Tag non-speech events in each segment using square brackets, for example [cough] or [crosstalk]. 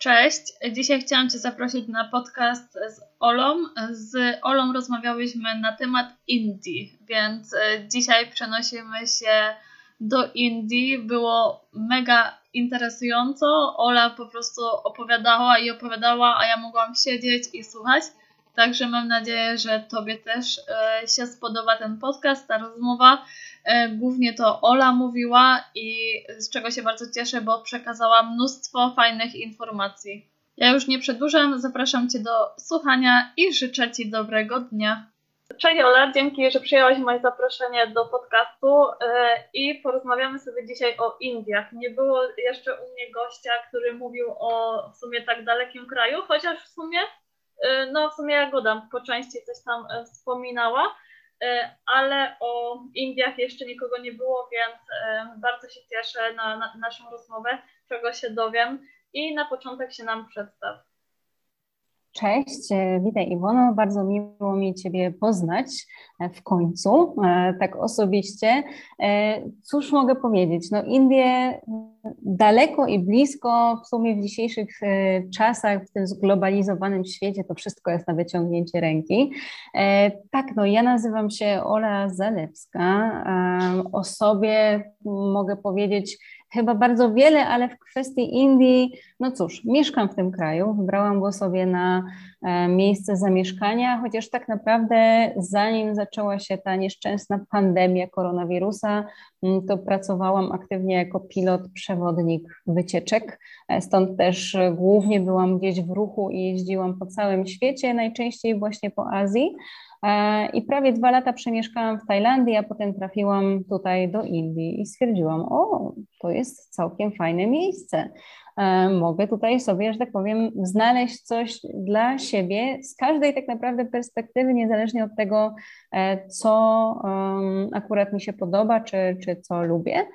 Cześć, dzisiaj chciałam Cię zaprosić na podcast z Olą. Z Olą rozmawiałyśmy na temat Indii, więc e, dzisiaj przenosimy się do Indii. Było mega interesująco. Ola po prostu opowiadała i opowiadała, a ja mogłam siedzieć i słuchać. Także mam nadzieję, że Tobie też e, się spodoba ten podcast, ta rozmowa. E, głównie to Ola mówiła i z czego się bardzo cieszę, bo przekazała mnóstwo fajnych informacji. Ja już nie przedłużam, zapraszam Cię do słuchania i życzę Ci dobrego dnia. Cześć Ola, dzięki, że przyjęłaś moje zaproszenie do podcastu e, i porozmawiamy sobie dzisiaj o Indiach. Nie było jeszcze u mnie gościa, który mówił o w sumie tak dalekim kraju, chociaż w sumie, e, no w sumie Jagoda po części coś tam wspominała. E, ale o Indiach jeszcze nikogo nie było, więc e, bardzo się cieszę na, na naszą rozmowę, czego się dowiem i na początek się nam przedstaw. Cześć, e, witaj Iwono, bardzo miło mi Ciebie poznać w końcu, tak osobiście. Cóż mogę powiedzieć? No Indie daleko i blisko, w sumie w dzisiejszych e, czasach, w tym zglobalizowanym świecie, to wszystko jest na wyciągnięcie ręki. E, tak, no ja nazywam się Ola Zalewska. O sobie mogę powiedzieć chyba bardzo wiele, ale w kwestii Indii, no cóż, mieszkam w tym kraju, wybrałam go sobie na e, miejsce zamieszkania, chociaż tak naprawdę zanim zaczęła się ta nieszczęsna pandemia koronawirusa, to pracowałam aktywnie jako pilot przewodnik wycieczek, e, stąd też e, głównie byłam gdzieś w ruchu i jeździłam po całym świecie, najczęściej właśnie po Azji. E, I prawie dwa lata przemieszkałam w Tajlandii, a potem trafiłam tutaj do Indii i stwierdziłam, o, to jest całkiem fajne miejsce. Mogę tutaj sobie, że tak powiem, znaleźć coś dla siebie z każdej tak naprawdę perspektywy, niezależnie od tego, co akurat mi się podoba, czy, czy co lubię.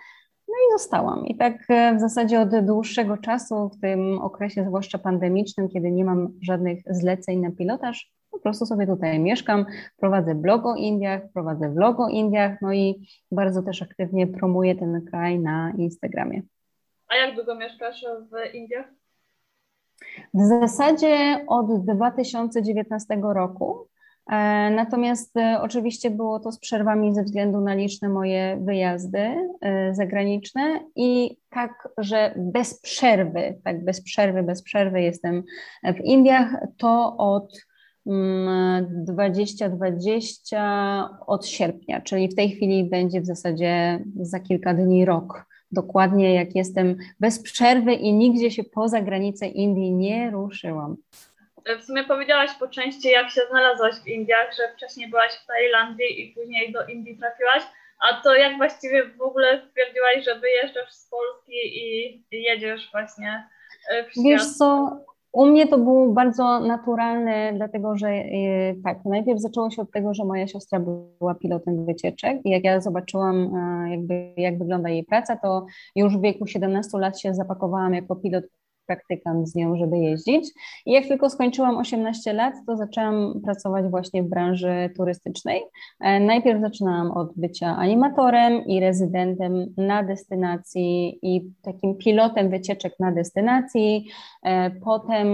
No i zostałam. I tak e, w zasadzie od dłuższego czasu, w tym okresie, zwłaszcza pandemicznym, kiedy nie mam żadnych zleceń na pilotaż, po prostu sobie tutaj mieszkam, prowadzę blog o Indiach, prowadzę vlog o Indiach, no i bardzo też aktywnie promuję ten kraj na Instagramie. A jak długo mieszkasz w Indiach? W zasadzie od 2019 roku. E, natomiast e, oczywiście było to z przerwami ze względu na liczne moje wyjazdy e, zagraniczne i tak, że bez przerwy, tak bez przerwy, bez przerwy jestem w Indiach, to od 2020 mm, od sierpnia, czyli w tej chwili będzie w zasadzie za kilka dni rok. Dokładnie jak jestem bez przerwy i nigdzie się poza granicę Indii nie ruszyłam w sumie powiedziałaś po części, jak się znalazłaś w Indiach, że wcześniej byłaś w Tajlandii i później do Indii trafiłaś. A to jak właściwie w ogóle stwierdziłaś, że wyjeżdżasz z Polski i jedziesz właśnie e, w świat? Wiesz co, u mnie to było bardzo naturalne, dlatego że e, tak, najpierw zaczęło się od tego, że moja siostra była pilotem wycieczek i jak ja zobaczyłam e, jakby jak wygląda jej praca, to już w wieku 17 lat się zapakowałam jako pilot praktykant z nią, żeby jeździć. I jak tylko skończyłam 18 lat, to zaczęłam pracować właśnie w branży turystycznej. E, najpierw zaczynałam od bycia animatorem i rezydentem na destynacji i takim pilotem wycieczek na destynacji. E, potem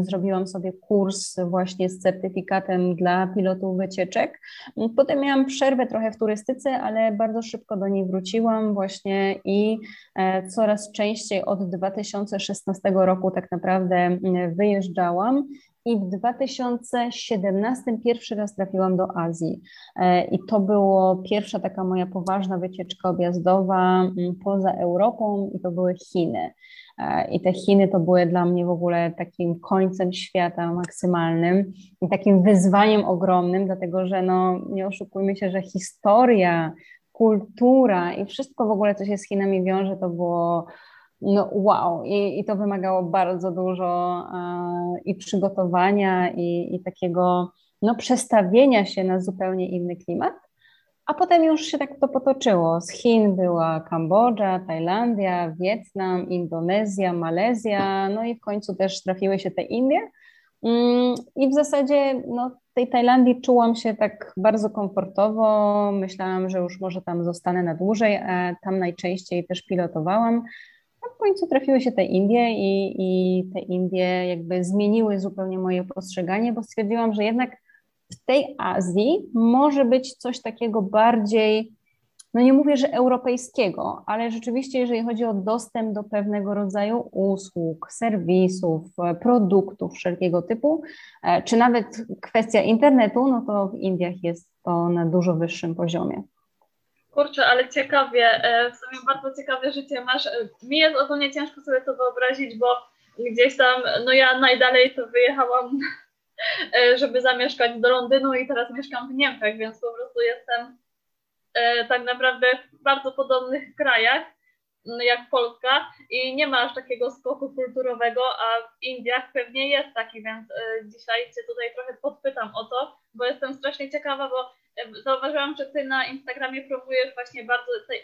zrobiłam sobie kurs właśnie z certyfikatem dla pilotów wycieczek. Potem miałam przerwę trochę w turystyce, ale bardzo szybko do niej wróciłam właśnie i e, coraz częściej od 2000 2016 roku tak naprawdę mm, wyjeżdżałam i w 2017 pierwszy raz trafiłam do Azji. E, I to było pierwsza taka moja poważna wycieczka objazdowa mm, poza Europą i to były Chiny. E, I te Chiny to były dla mnie w ogóle takim końcem świata maksymalnym i takim wyzwaniem ogromnym, dlatego że no, nie oszukujmy się, że historia, kultura i wszystko w ogóle, co się z Chinami wiąże, to było no wow, I, i to wymagało bardzo dużo e, i przygotowania, i, i takiego no, przestawienia się na zupełnie inny klimat. A potem już się tak to potoczyło. Z Chin była Kambodża, Tajlandia, Wietnam, Indonezja, Malezja, no i w końcu też trafiły się te Indie. Mm, I w zasadzie no, tej Tajlandii czułam się tak bardzo komfortowo. Myślałam, że już może tam zostanę na dłużej, tam najczęściej też pilotowałam. A w końcu trafiły się te Indie i, i te Indie jakby zmieniły zupełnie moje postrzeganie, bo stwierdziłam, że jednak w tej Azji może być coś takiego bardziej no nie mówię, że europejskiego, ale rzeczywiście, jeżeli chodzi o dostęp do pewnego rodzaju usług, serwisów, produktów wszelkiego typu, e, czy nawet kwestia internetu, no to w Indiach jest to na dużo wyższym poziomie. Kurczę, ale ciekawie, e, w sumie bardzo ciekawe życie masz. E, mi jest ogólnie ciężko sobie to wyobrazić, bo gdzieś tam, no ja najdalej to wyjechałam, [laughs] żeby zamieszkać do Londynu i teraz mieszkam w Niemczech, więc po prostu jestem E, tak naprawdę w bardzo podobnych krajach jak Polska i nie ma aż takiego skoku kulturowego, a w Indiach pewnie jest taki, więc e, dzisiaj Cię tutaj trochę podpytam o to, bo jestem strasznie ciekawa, bo e, zauważyłam, że Ty na Instagramie promujesz właśnie bardzo te,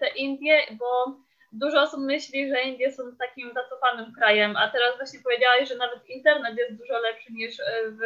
te Indie, bo dużo osób myśli, że Indie są takim zacofanym krajem, a teraz właśnie powiedziałaś, że nawet internet jest dużo lepszy niż w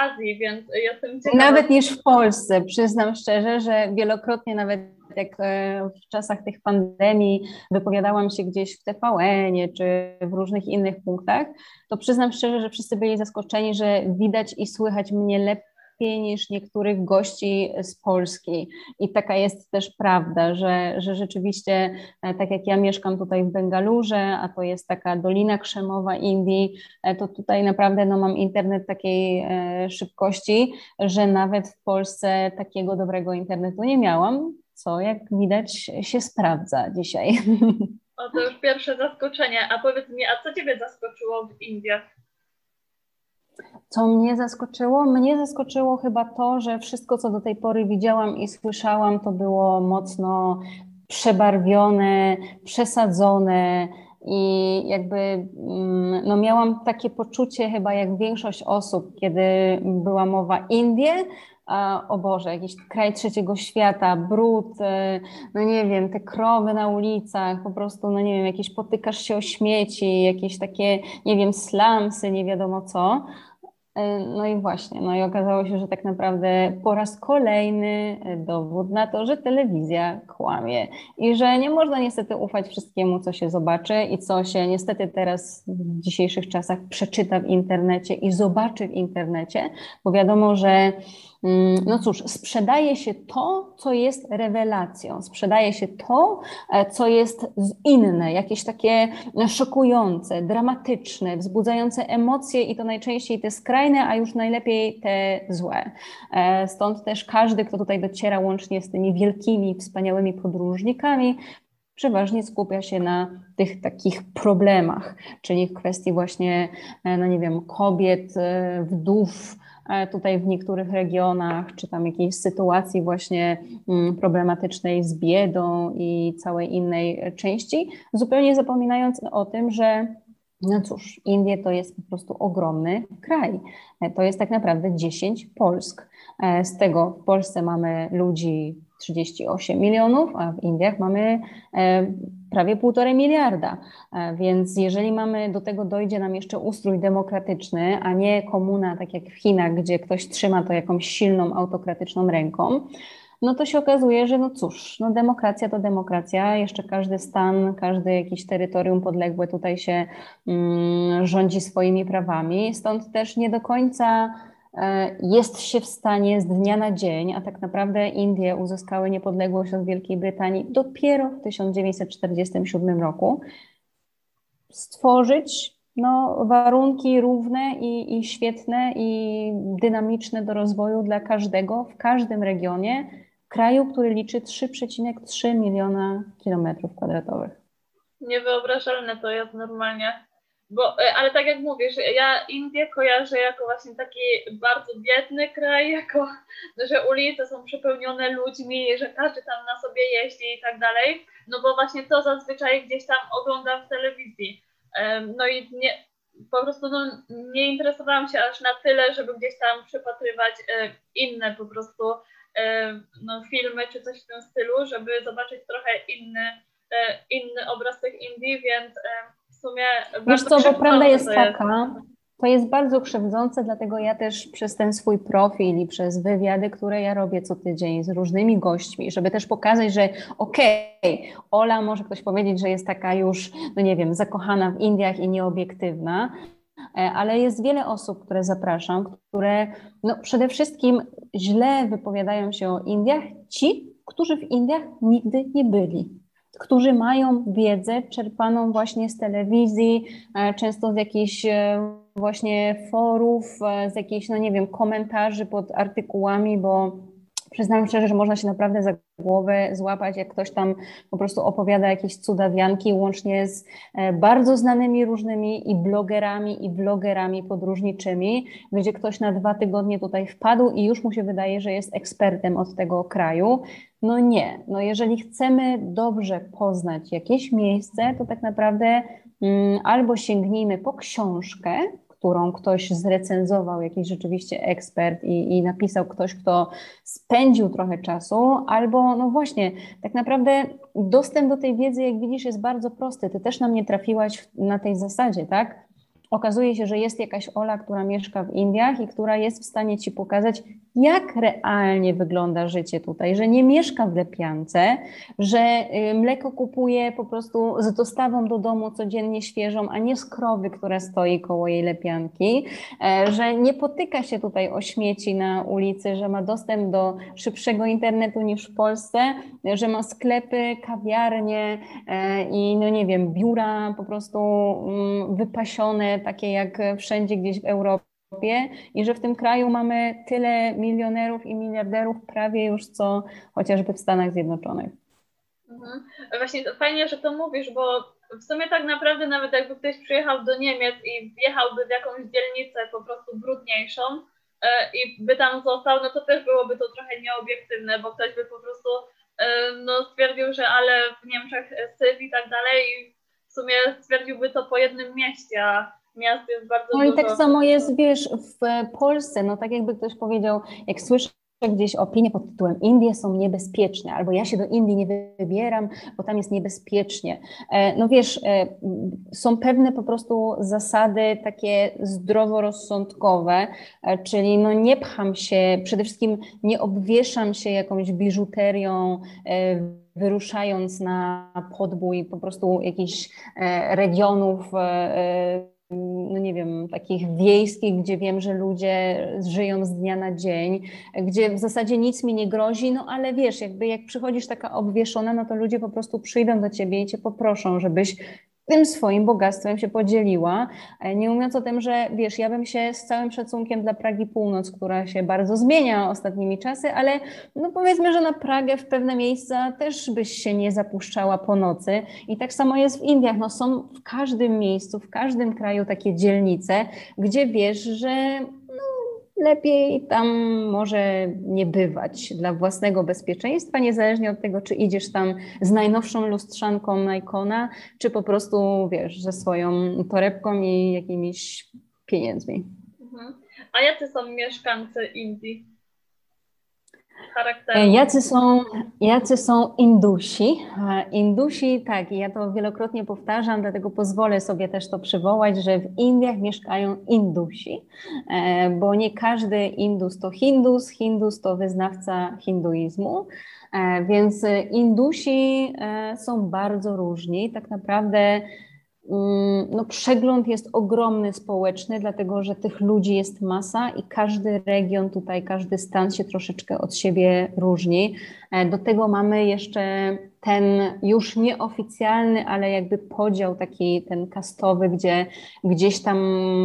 Azji, więc jestem ciekawa. Nawet niż w Polsce. Przyznam szczerze, że wielokrotnie nawet jak e, w czasach tych pandemii wypowiadałam się gdzieś w TVN-ie czy w różnych innych punktach, to przyznam szczerze, że wszyscy byli zaskoczeni, że widać i słychać mnie lepiej lepiej niż niektórych gości z Polski. I taka jest też prawda, że, że rzeczywiście, e, tak jak ja mieszkam tutaj w Bengalurze, a to jest taka Dolina Krzemowa Indii, e, to tutaj naprawdę no, mam internet takiej e, szybkości, że nawet w Polsce takiego dobrego internetu nie miałam, co jak widać się sprawdza dzisiaj. [laughs] O, to już pierwsze zaskoczenie. A powiedz mi, a co Ciebie zaskoczyło w Indiach? Co mnie zaskoczyło? Mnie zaskoczyło chyba to, że wszystko, co do tej pory widziałam i słyszałam, to było mocno przebarwione, przesadzone. I jakby mm, no miałam takie poczucie, chyba jak większość osób, kiedy była mowa Indie, o Boże, jakiś kraj trzeciego świata, brud, e, no nie wiem, te krowy na ulicach, po prostu, no nie wiem, jakieś potykasz się o śmieci, jakieś takie, nie wiem, slamsy, nie wiadomo co. E, no i właśnie, no i okazało się, że tak naprawdę po raz kolejny dowód na to, że telewizja kłamie. I że nie można niestety ufać wszystkiemu, co się zobaczy i co się niestety teraz w dzisiejszych czasach przeczyta w internecie i zobaczy w internecie, bo wiadomo, że no cóż, sprzedaje się to, co jest rewelacją, sprzedaje się to, e, co jest inne, jakieś takie szokujące, dramatyczne, wzbudzające emocje i to najczęściej te skrajne, a już najlepiej te złe. E, stąd też każdy, kto tutaj dociera łącznie z tymi wielkimi, wspaniałymi podróżnikami, przeważnie skupia się na tych takich problemach, czyli kwestii właśnie, e, no nie wiem, kobiet, wdów, tutaj w niektórych regionach, czy tam jakiejś sytuacji właśnie mm, problematycznej z biedą i całej innej części, zupełnie zapominając o tym, że no cóż, Indie to jest po prostu ogromny kraj. E, to jest tak naprawdę 10 Polsk. E, z tego w Polsce mamy ludzi 38 milionów, a w Indiach mamy e, prawie półtorej miliarda. E, więc jeżeli mamy do tego dojdzie nam jeszcze ustrój demokratyczny, a nie komuna, tak jak w Chinach, gdzie ktoś trzyma to jakąś silną, autokratyczną ręką, no to się okazuje, że no cóż, no demokracja to demokracja, jeszcze każdy stan, każde jakieś terytorium podległe tutaj się mm, rządzi swoimi prawami, stąd też nie do końca jest się w stanie z dnia na dzień, a tak naprawdę Indie uzyskały niepodległość od Wielkiej Brytanii dopiero w 1947 roku, stworzyć no, warunki równe i, i świetne i dynamiczne do rozwoju dla każdego w każdym regionie kraju, który liczy 3,3 miliona kilometrów kwadratowych. Niewyobrażalne to jest normalnie. Bo, e, ale tak jak mówisz, ja Indię kojarzę jako właśnie taki bardzo biedny kraj, jako że ulice są przepełnione ludźmi, że każdy tam na sobie jeździ i tak dalej, no bo właśnie to zazwyczaj gdzieś tam oglądam w telewizji. No i nie, po prostu no, nie interesowałam się aż na tyle, żeby gdzieś tam przypatrywać e, inne po prostu e, no, filmy czy coś w tym stylu, żeby zobaczyć trochę inny, inny obraz tych Indii, więc sumie. Wiesz co, bo prawda jest taka, to jest bardzo krzywdzące, dlatego ja też przez ten swój profil i przez wywiady, które ja robię co tydzień z różnymi gośćmi, żeby też pokazać, że okej, okay, Ola może ktoś powiedzieć, że jest taka już, no nie wiem, zakochana w Indiach i nieobiektywna, e, ale jest wiele osób, które zapraszam, które no przede wszystkim źle wypowiadają się o Indiach, ci, którzy w Indiach nigdy nie byli którzy mają wiedzę czerpaną właśnie z telewizji, e, często z jakichś e, właśnie forów, e, z jakichś, no nie wiem, komentarzy pod artykułami, bo przyznam szczerze, że można się naprawdę za głowę złapać, jak ktoś tam po prostu opowiada jakieś cudawianki, łącznie z bardzo znanymi różnymi i blogerami, i vlogerami podróżniczymi, gdzie ktoś na dwa tygodnie tutaj wpadł i już mu się wydaje, że jest ekspertem od tego kraju. No nie. No jeżeli chcemy dobrze poznać jakieś miejsce, to tak naprawdę mm, albo sięgnijmy po książkę, którą ktoś zrecenzował, jakiś rzeczywiście ekspert i, i, napisał ktoś, kto spędził trochę czasu, albo no właśnie, tak naprawdę dostęp do tej wiedzy, jak widzisz, jest bardzo prosty. Ty też na mnie trafiłaś na tej zasadzie, tak? okazuje się, że jest jakaś Ola, która mieszka w Indiach i która jest w stanie ci pokazać, jak realnie wygląda życie tutaj, że nie mieszka w lepiance, że y, mleko kupuje po prostu z dostawą do domu codziennie świeżą, a nie z krowy, która stoi koło jej lepianki, e, że nie potyka się tutaj o śmieci na ulicy, że ma dostęp do szybszego internetu niż w Polsce, że ma sklepy, kawiarnie e, i no nie wiem, biura po prostu mm, wypasione, takie jak wszędzie gdzieś w Europie i że w tym kraju mamy tyle milionerów i miliarderów prawie już co chociażby w Stanach Zjednoczonych. Mhm. Właśnie fajnie, że to mówisz, bo w sumie tak naprawdę nawet jakby ktoś przyjechał do Niemiec i wjechałby w jakąś dzielnicę po prostu brudniejszą e, i by tam został, no to też byłoby to trochę nieobiektywne, bo ktoś by po prostu e, no, stwierdził, że ale w Niemczech syf i tak dalej i w sumie stwierdziłby to po jednym mieście, a miast jest bardzo No dużo. i tak samo jest, wiesz, w Polsce, no tak jakby ktoś powiedział, jak słyszę gdzieś opinię pod tytułem Indie są niebezpieczne, albo ja się do Indii nie wybieram, bo tam jest niebezpiecznie. E, no wiesz, e, są pewne po prostu zasady takie zdroworozsądkowe, e, czyli no nie pcham się, przede wszystkim nie obwieszam się jakąś biżuterią, wyruszając na podbój po prostu jakichś regionów no nie wiem, takich wiejskich, gdzie wiem, że ludzie żyją z dnia na dzień, gdzie w zasadzie nic mi nie grozi, no ale wiesz, jakby jak przychodzisz taka obwieszona, no to ludzie po prostu przyjdą do ciebie i cię poproszą, żebyś tym swoim bogactwem się podzieliła, e, nie mówiąc o tym, że wiesz, ja bym się z całym szacunkiem dla Pragi Północ, która się bardzo zmienia ostatnimi czasy, ale no powiedzmy, że na Pragę w pewne miejsca też byś się nie zapuszczała po nocy. I tak samo jest w Indiach, no są w każdym miejscu, w każdym kraju takie dzielnice, gdzie wiesz, że lepiej tam może nie bywać dla własnego bezpieczeństwa, niezależnie od tego, czy idziesz tam z najnowszą lustrzanką Nikona, czy po prostu, wiesz, ze swoją torebką i jakimiś pieniędzmi. Mhm. A jacy są mieszkańcy Indii? Charakteru. Jacy są, jacy są Indusi? Indusi, tak, ja to wielokrotnie powtarzam, dlatego pozwolę sobie też to przywołać, że w Indiach mieszkają Indusi, e, bo nie każdy Indus to Hindus, Hindus to wyznawca hinduizmu. E, więc Indusi e, są bardzo różni. Tak naprawdę no, przegląd jest ogromny społeczny, dlatego że tych ludzi jest masa i każdy region tutaj, każdy stan się troszeczkę od siebie różni. E, do tego mamy jeszcze ten już nieoficjalny, ale jakby podział taki ten kastowy, gdzie gdzieś tam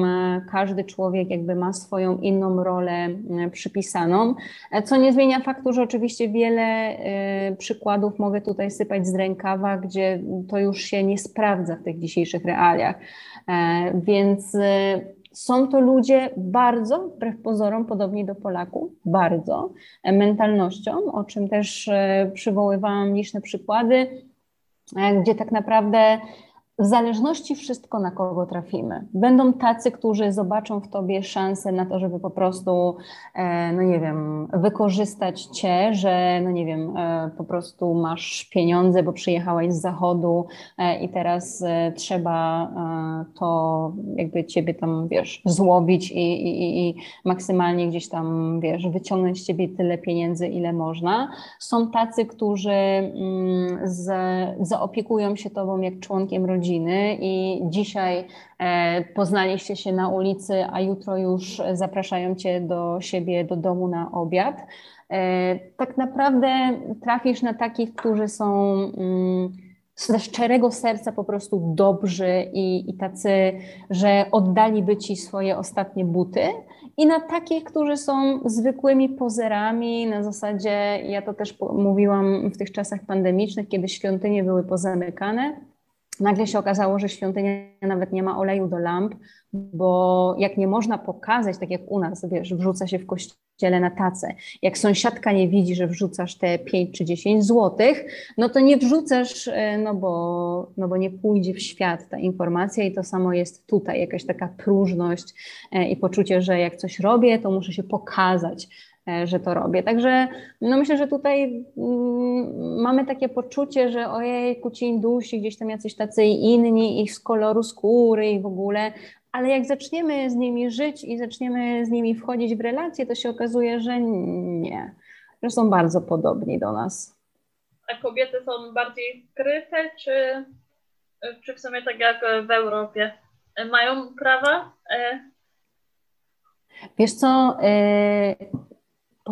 e, każdy człowiek jakby ma swoją inną rolę e, przypisaną, co nie zmienia faktu, że oczywiście wiele przykładów mogę tutaj sypać z rękawa, gdzie to już się nie sprawdza w tych dzisiejszych realiach. Więc są to ludzie bardzo, wbrew pozorom, podobni do Polaków, bardzo, e, mentalnością, o czym też e, przywoływałam liczne przykłady, e, gdzie tak naprawdę w zależności wszystko, na kogo trafimy. Będą tacy, którzy zobaczą w tobie szansę na to, żeby po prostu, e, no nie wiem, wykorzystać cię, że, no nie wiem, e, po prostu masz pieniądze, bo przyjechałaś z zachodu e, i teraz trzeba to jakby ciebie tam, wiesz, złowić i, i, i maksymalnie gdzieś tam, wiesz, wyciągnąć z ciebie tyle pieniędzy, ile można. Są tacy, którzy mm, z, zaopiekują się tobą jak członkiem rodziny, rodziny i dzisiaj e, poznaliście się na ulicy, a jutro już zapraszają cię do siebie do domu na obiad. E, tak naprawdę trafisz na takich, którzy są mm, ze szczerego serca po prostu dobrzy i, i tacy, że oddaliby ci swoje ostatnie buty, i na takich, którzy są zwykłymi pozerami, na zasadzie, ja to też mówiłam w tych czasach pandemicznych, kiedy świątynie były pozamykane, Nagle się okazało, że świątynia nawet nie ma oleju do lamp, bo jak nie można pokazać, tak jak u nas, wiesz, wrzuca się w kościele na tacę. Jak sąsiadka nie widzi, że wrzucasz te 5 czy 10 złotych, no to nie wrzucasz, e, no bo, no bo nie pójdzie w świat ta informacja i to samo jest tutaj, jakaś taka próżność e, i poczucie, że jak coś robię, to muszę się pokazać że to robię. Także no myślę, że tutaj mm, mamy takie poczucie, że ojej, ci Indusi, gdzieś tam jacyś tacy inni, ich z koloru skóry i w ogóle, ale jak zaczniemy z nimi żyć i zaczniemy z nimi wchodzić w relacje, to się okazuje, że nie, że są bardzo podobni do nas. A kobiety są bardziej skryte, czy, czy w sumie tak jak w Europie? Mają prawa? E, Wiesz co, e,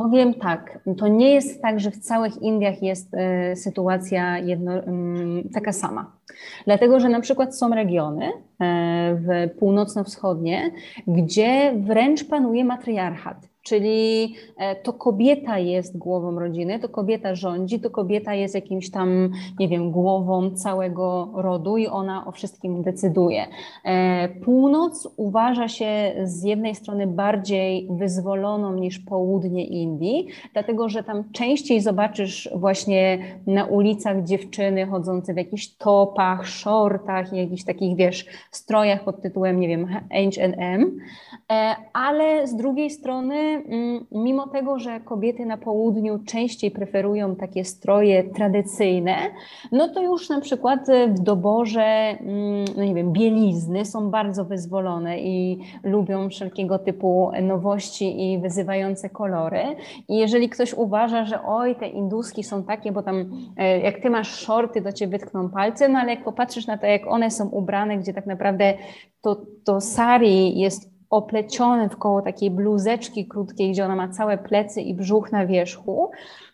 Powiem tak, to nie jest tak, że w całych Indiach jest y, sytuacja jedno, y, taka sama. Dlatego, że na przykład są regiony y, w północno-wschodnie, gdzie wręcz panuje matriarchat. Czyli e, to kobieta jest głową rodziny, to kobieta rządzi, to kobieta jest jakimś tam, nie wiem, głową całego rodu i ona o wszystkim decyduje. E, północ uważa się z jednej strony bardziej wyzwoloną niż południe Indii, dlatego że tam częściej zobaczysz właśnie na ulicach dziewczyny chodzące w jakichś topach, shortach jakichś takich, wiesz, strojach pod tytułem, nie wiem, H&M, ale z drugiej strony Mm, mimo tego, że kobiety na południu częściej preferują takie stroje tradycyjne, no to już na przykład w doborze, mm, no nie wiem, bielizny są bardzo wyzwolone i lubią wszelkiego typu nowości i wyzywające kolory. I jeżeli ktoś uważa, że oj, te induski są takie, bo tam e, jak ty masz shorty, to cię wytkną palce, no ale jak popatrzysz na to, jak one są ubrane, gdzie tak naprawdę to, to sari jest oplecione w koło takiej bluzeczki krótkiej, gdzie ona ma całe plecy i brzuch na wierzchu,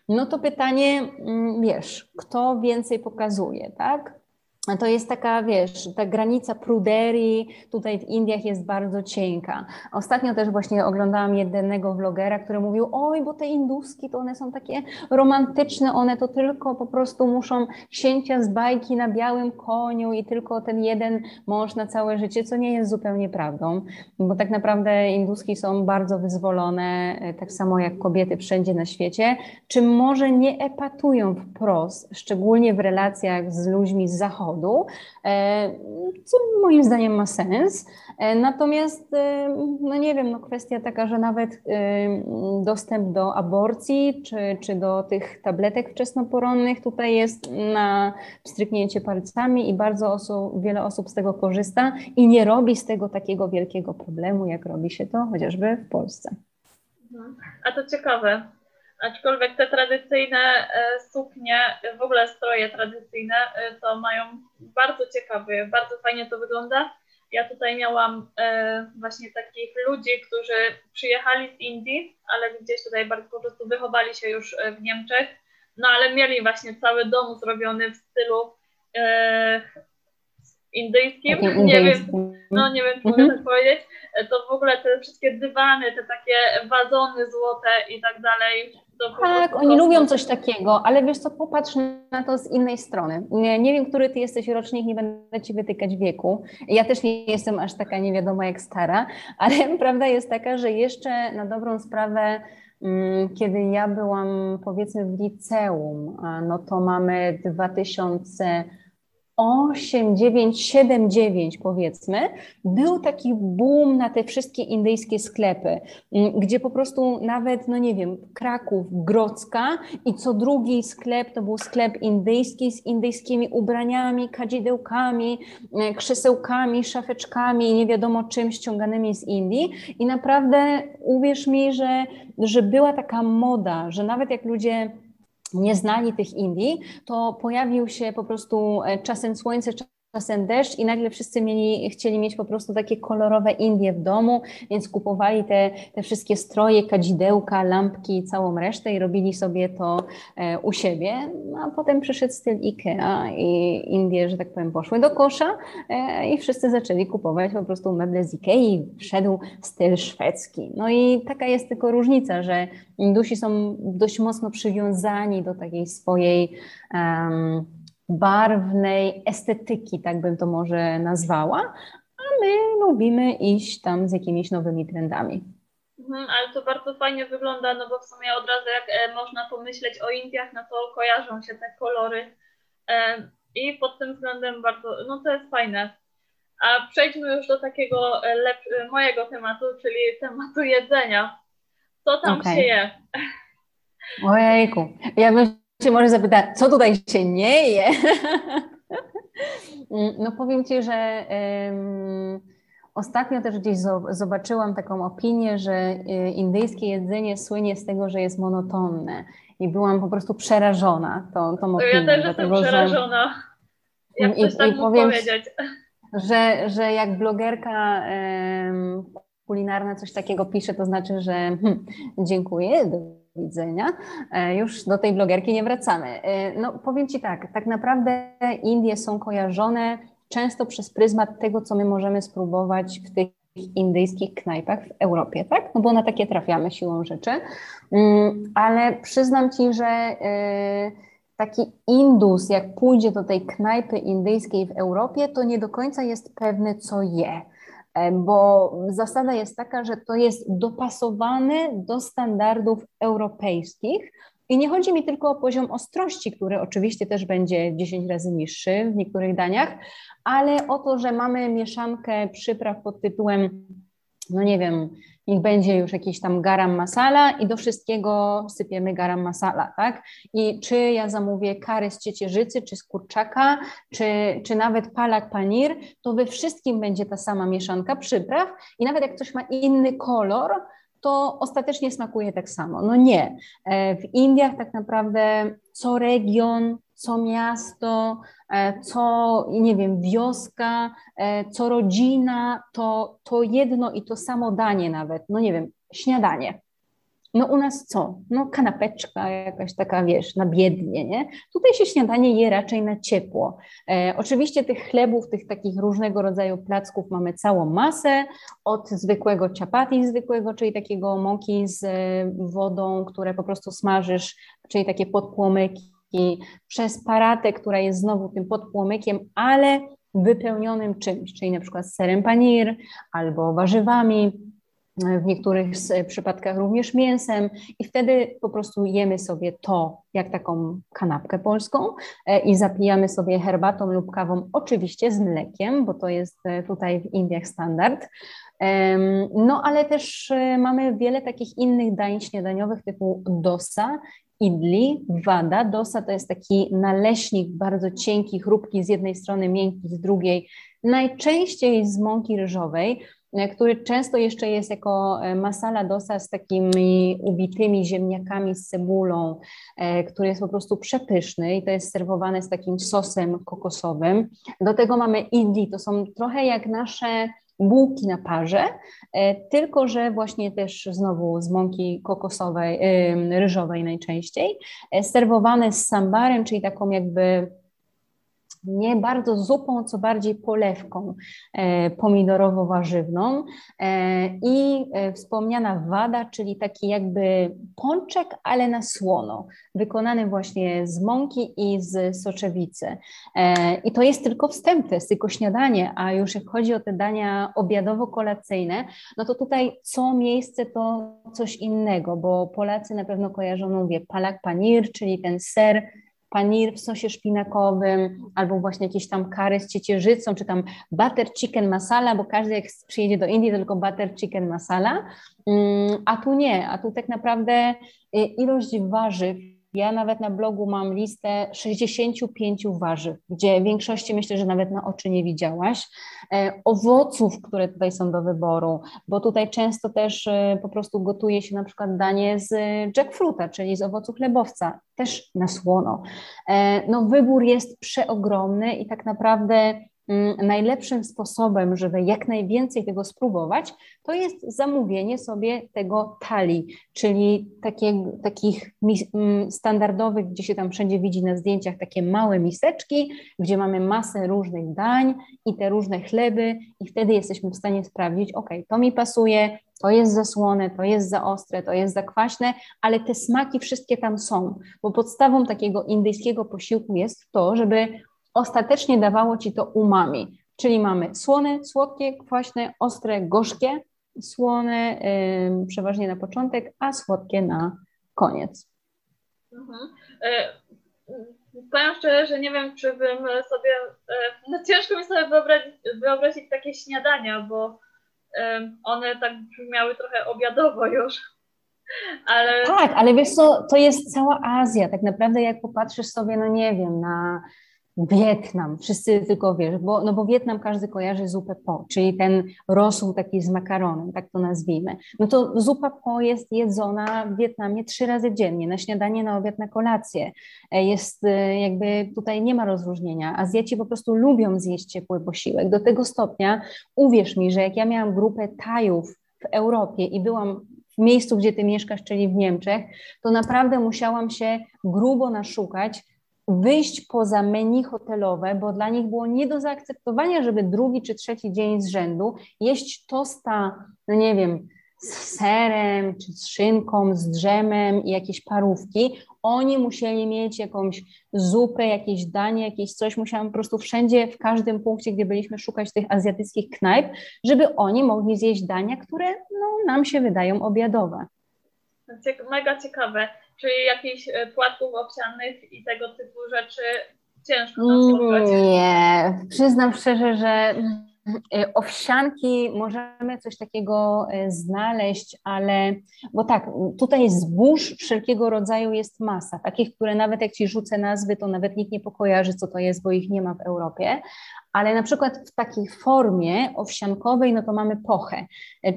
no to pytanie, mm, wiesz, kto więcej pokazuje, tak? To jest taka, wiesz, ta granica pruderii tutaj w Indiach jest bardzo cienka. Ostatnio też właśnie oglądałam jednego vlogera, który mówił, oj, bo te induski to one są takie romantyczne, one to tylko po prostu muszą księcia z bajki na białym koniu i tylko ten jeden mąż na całe życie, co nie jest zupełnie prawdą, bo tak naprawdę induski są bardzo wyzwolone, e, tak samo jak kobiety wszędzie na świecie, czym może nie epatują wprost, szczególnie w relacjach z ludźmi z zachodu, e, co moim zdaniem ma sens. E, natomiast, e, no nie wiem, no kwestia taka, że nawet dostęp do aborcji czy, czy do tych tabletek wczesnoporonnych tutaj jest na stryknięcie palcami i bardzo osób, wiele osób z tego korzysta i nie robi z tego takiego wielkiego problemu, jak robi się to chociażby w Polsce. A to ciekawe, Aczkolwiek te tradycyjne e, suknie, w ogóle stroje tradycyjne, e, to mają bardzo ciekawy, bardzo fajnie to wygląda. Ja tutaj miałam e, właśnie takich ludzi, którzy przyjechali z Indii, ale gdzieś tutaj bardzo po prostu wychowali się już w Niemczech, no ale mieli właśnie cały dom zrobiony w stylu indyjskim, nie wiem, no nie wiem, czy mogę tak powiedzieć, to w ogóle te wszystkie dywany, te takie wazony złote i tak dalej. Tak, oni lubią coś takiego, ale wiesz co, popatrz na to z innej strony. Nie, nie wiem, który ty jesteś rocznik, nie będę ci wytykać wieku. Ja też nie jestem aż taka nie wiadomo jak stara, [laughs] ale prawda jest taka, że jeszcze na dobrą sprawę mm, kiedy ja byłam powiedzmy w liceum, no to mamy 2000 8, 9, 7, 9 powiedzmy, był taki boom na te wszystkie indyjskie sklepy, mm, gdzie po prostu nawet, no nie wiem, Kraków, Grodzka i co drugi sklep to był sklep indyjski z indyjskimi ubraniami, kadzidełkami, e, krzesełkami, szafeczkami, nie wiadomo czym ściąganymi z Indii. I naprawdę uwierz mi, że, że była taka moda, że nawet jak ludzie nie znali tych Indii, to pojawił się po prostu e, czasem słońce, czasem deszcz i nagle wszyscy mieli, chcieli mieć po prostu takie kolorowe Indie w domu, więc kupowali te, te wszystkie stroje, kadzidełka, lampki i całą resztę i robili sobie to e, u siebie. No, a potem przyszedł styl Ikea i Indie, że tak powiem, poszły do kosza e, i wszyscy zaczęli kupować po prostu meble z Ikei i wszedł styl szwedzki. No i taka jest tylko różnica, że Indusi są dość mocno przywiązani do takiej swojej um, barwnej estetyki, tak bym to może nazwała, a my lubimy iść tam z jakimiś nowymi trendami. Mhm, ale to bardzo fajnie wygląda, no bo w sumie od razu jak e, można pomyśleć o Indiach, no to kojarzą się te kolory e, i pod tym względem bardzo, no to jest fajne. A przejdźmy już do takiego e, lep- mojego tematu, czyli tematu jedzenia. Co tam okay. się je? Ojejku, ja bym się może zapytać, co tutaj się nie je? [laughs] no powiem Ci, że um, ostatnio też gdzieś zobaczyłam taką opinię, że y, indyjskie jedzenie słynie z tego, że jest monotonne i byłam po prostu przerażona tą, tą opinią. Ja też dlatego, jestem przerażona. Jak I, tak i powiem, powiedzieć. Że, że jak blogerka um, kulinarna coś takiego pisze, to znaczy, że hmm, dziękuję, widzenia. E, już do tej blogerki nie wracamy. E, no powiem Ci tak, tak naprawdę Indie są kojarzone często przez pryzmat tego, co my możemy spróbować w tych indyjskich knajpach w Europie, tak? No bo na takie trafiamy siłą rzeczy. Mm, ale przyznam Ci, że e, taki Indus, jak pójdzie do tej knajpy indyjskiej w Europie, to nie do końca jest pewny, co je. E, bo zasada jest taka, że to jest dopasowane do standardów europejskich. I nie chodzi mi tylko o poziom ostrości, który oczywiście też będzie 10 razy niższy w niektórych daniach, ale o to, że mamy mieszankę przypraw pod tytułem, no nie wiem, niech będzie już jakiś tam garam masala i do wszystkiego sypiemy garam masala, tak? I czy ja zamówię kary z ciecierzycy, czy z kurczaka, czy, czy nawet palak panir, to we wszystkim będzie ta sama mieszanka przypraw i nawet jak coś ma inny kolor, to ostatecznie smakuje tak samo. No nie. E, w Indiach tak naprawdę co region, co miasto, e, co, nie wiem, wioska, e, co rodzina, to, to jedno i to samo danie nawet, no nie wiem, śniadanie. No u nas co? No kanapeczka jakaś taka, wiesz, na biednie, nie? Tutaj się śniadanie je raczej na ciepło. E, oczywiście tych chlebów, tych takich różnego rodzaju placków mamy całą masę, od zwykłego chapati zwykłego, czyli takiego mąki z wodą, które po prostu smażysz, czyli takie podpłomyki, przez paratę, która jest znowu tym podpłomykiem, ale wypełnionym czymś, czyli na przykład serem panir albo warzywami, w niektórych przypadkach również mięsem i wtedy po prostu jemy sobie to jak taką kanapkę polską e, i zapijamy sobie herbatą lub kawą, oczywiście z mlekiem, bo to jest e, tutaj w Indiach standard. No ale też e, mamy wiele takich innych dań śniadaniowych typu dosa idli, wada. Dosa to jest taki naleśnik bardzo cienki, chrupki, z jednej strony miękki, z drugiej najczęściej z mąki ryżowej, e, który często jeszcze jest jako e, masala dosa z takimi ubitymi ziemniakami z cebulą, e, który jest po prostu przepyszny i to jest serwowane z takim sosem kokosowym. Do tego mamy idli, to są trochę jak nasze bułki na parze, e, tylko że właśnie też znowu z mąki kokosowej, ryżowej najczęściej, e, serwowane z sambarem, czyli taką jakby nie bardzo zupą, co bardziej polewką e, pomidorowo-warzywną e, i e, wspomniana wada, czyli taki jakby pączek, ale na słono, wykonany właśnie z mąki i z soczewicy. I to jest tylko wstęp, to jest tylko śniadanie, a już jak chodzi o te dania obiadowo-kolacyjne, no to tutaj co miejsce to coś innego, bo Polacy na pewno kojarzą, mówię, palak panir, czyli ten ser panir w sosie szpinakowym, albo właśnie jakieś tam kary z ciecierzycą, czy tam butter chicken masala, bo każdy jak przyjedzie do Indii, to tylko butter chicken masala, mm, a tu nie, a tu tak naprawdę y, ilość warzyw ja nawet na blogu mam listę 65 warzyw, gdzie w większości myślę, że nawet na oczy nie widziałaś. E, owoców, które tutaj są do wyboru, bo tutaj często też e, po prostu gotuje się na przykład danie z jackfruita, czyli z owocu chlebowca, też na słono. E, no wybór jest przeogromny i tak naprawdę najlepszym sposobem, żeby jak najwięcej tego spróbować, to jest zamówienie sobie tego tali, czyli takie, takich mm, standardowych, gdzie się tam wszędzie widzi na zdjęciach, takie małe miseczki, gdzie mamy masę różnych dań i te różne chleby, i wtedy jesteśmy w stanie sprawdzić, ok, to mi pasuje, to jest za słone, to jest za ostre, to jest za kwaśne, ale te smaki wszystkie tam są, bo podstawą takiego indyjskiego posiłku jest to, żeby ostatecznie dawało ci to umami. Czyli mamy słone, słodkie, kwaśne, ostre, gorzkie, słone yy, przeważnie na początek, a słodkie na koniec. Mhm. E, powiem szczerze, że nie wiem, czy bym sobie. E, no ciężko mi sobie wyobrazić, wyobrazić takie śniadania, bo one tak brzmiały trochę obiadowo już. [laughs] Ale... Tak, ale wiesz co, to jest cała Azja. Tak naprawdę, jak popatrzysz sobie, no nie wiem, na Wietnam, wszyscy tylko wiesz, bo, no bo Wietnam każdy kojarzy zupę po, czyli ten rosół taki z makaronem, tak to nazwijmy. No to zupa po jest jedzona w Wietnamie trzy razy dziennie, na śniadanie, na obiad, na kolację. E, jest e, jakby tutaj nie ma rozróżnienia. Azjaci po prostu lubią zjeść ciepły posiłek. Do tego stopnia, uwierz mi, że jak ja miałam grupę Tajów w Europie i byłam w miejscu, gdzie ty mieszkasz, czyli w Niemczech, to naprawdę musiałam się grubo naszukać, wyjść poza menu hotelowe, bo dla nich było nie do zaakceptowania, żeby drugi czy trzeci dzień z rzędu jeść tosta, no nie wiem, z serem, czy z szynką, z drzemem i jakieś parówki. Oni musieli mieć jakąś zupę, jakieś danie, jakieś coś. Musiałam po prostu wszędzie, w każdym punkcie, gdzie byliśmy, szukać tych azjatyckich knajp, żeby oni mogli zjeść dania, które no, nam się wydają obiadowe. Mega ciekawe czyli jakichś e, płatków owsianych i tego typu rzeczy ciężko nas Nie, przyznam szczerze, że e, owsianki możemy coś takiego e, znaleźć, ale bo tak, tutaj zbóż wszelkiego rodzaju jest masa, takich, które nawet jak ci rzucę nazwy, to nawet nikt nie pokojarzy, co to jest, bo ich nie ma w Europie, ale na przykład w takiej formie owsiankowej, no to mamy pochę,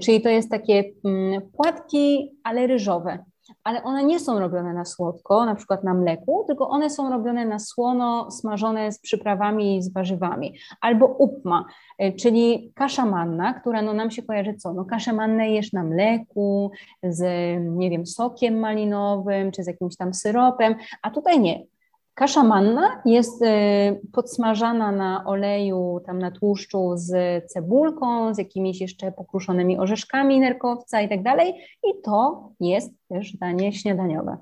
czyli to jest takie mm, płatki, ale ryżowe ale one nie są robione na słodko, na przykład na mleku, tylko one są robione na słono, smażone z przyprawami i z warzywami. Albo upma, e, czyli kasza manna, która no nam się kojarzy co? No kaszę mannę jesz na mleku, z nie wiem, sokiem malinowym, czy z jakimś tam syropem, a tutaj nie. Kasza manna jest y, podsmażana na oleju, tam na tłuszczu z cebulką, z jakimiś jeszcze pokruszonymi orzeszkami nerkowca i tak dalej. I to jest też danie śniadaniowe.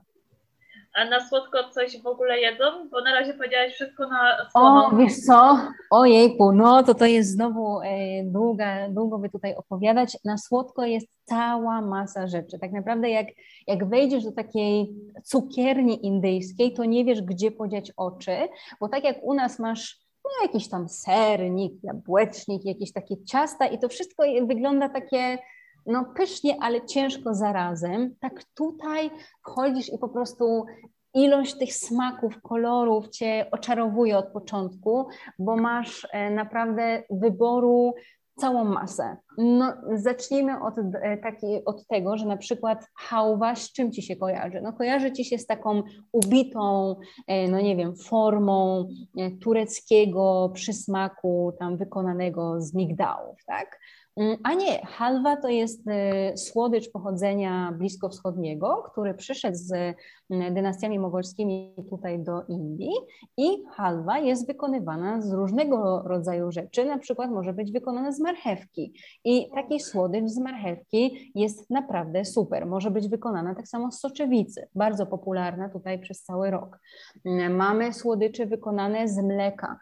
A na słodko coś w ogóle jedzą? Bo na razie powiedziałaś wszystko na słono. O, wiesz co? Ojejku, no to to jest znowu e, długa, długo by tutaj opowiadać. Na słodko jest cała masa rzeczy. Tak naprawdę jak, jak wejdziesz do takiej cukierni indyjskiej, to nie wiesz, gdzie podziać oczy, bo tak jak u nas masz no, jakiś tam sernik, jabłecznik, jakieś takie ciasta i to wszystko wygląda takie no pysznie, ale ciężko zarazem, tak tutaj wchodzisz i po prostu ilość tych smaków, kolorów cię oczarowuje od początku, bo masz e, naprawdę wyboru całą masę. No, zacznijmy od, e, taki, od tego, że na przykład hałwa z czym ci się kojarzy? No, kojarzy ci się z taką ubitą, e, no nie wiem, formą tureckiego przysmaku tam wykonanego z migdałów, tak? Mm, a nie, halwa to jest y, słodycz pochodzenia bliskowschodniego, który przyszedł z mm, dynastiami mogolskimi tutaj do Indii i halwa jest wykonywana z różnego rodzaju rzeczy, na przykład może być wykonana z marchewki i taki słodycz z marchewki jest naprawdę super, może być wykonana tak samo z soczewicy, bardzo popularna tutaj przez cały rok. Mm, mamy słodycze wykonane z mleka,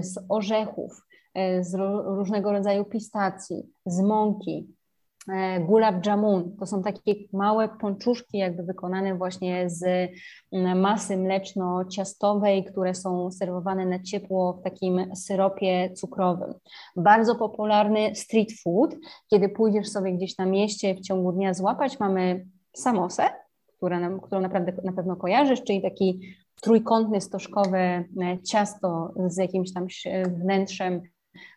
z orzechów, z różnego rodzaju pistacji, z mąki. E, gulab jamun. To są takie małe pączuszki, jakby wykonane właśnie z masy mleczno-ciastowej, które są serwowane na ciepło w takim syropie cukrowym. Bardzo popularny street food. Kiedy pójdziesz sobie gdzieś na mieście w ciągu dnia złapać, mamy samosę, która, którą naprawdę na pewno kojarzysz, czyli taki trójkątny, stożkowe e, ciasto z jakimś tam wnętrzem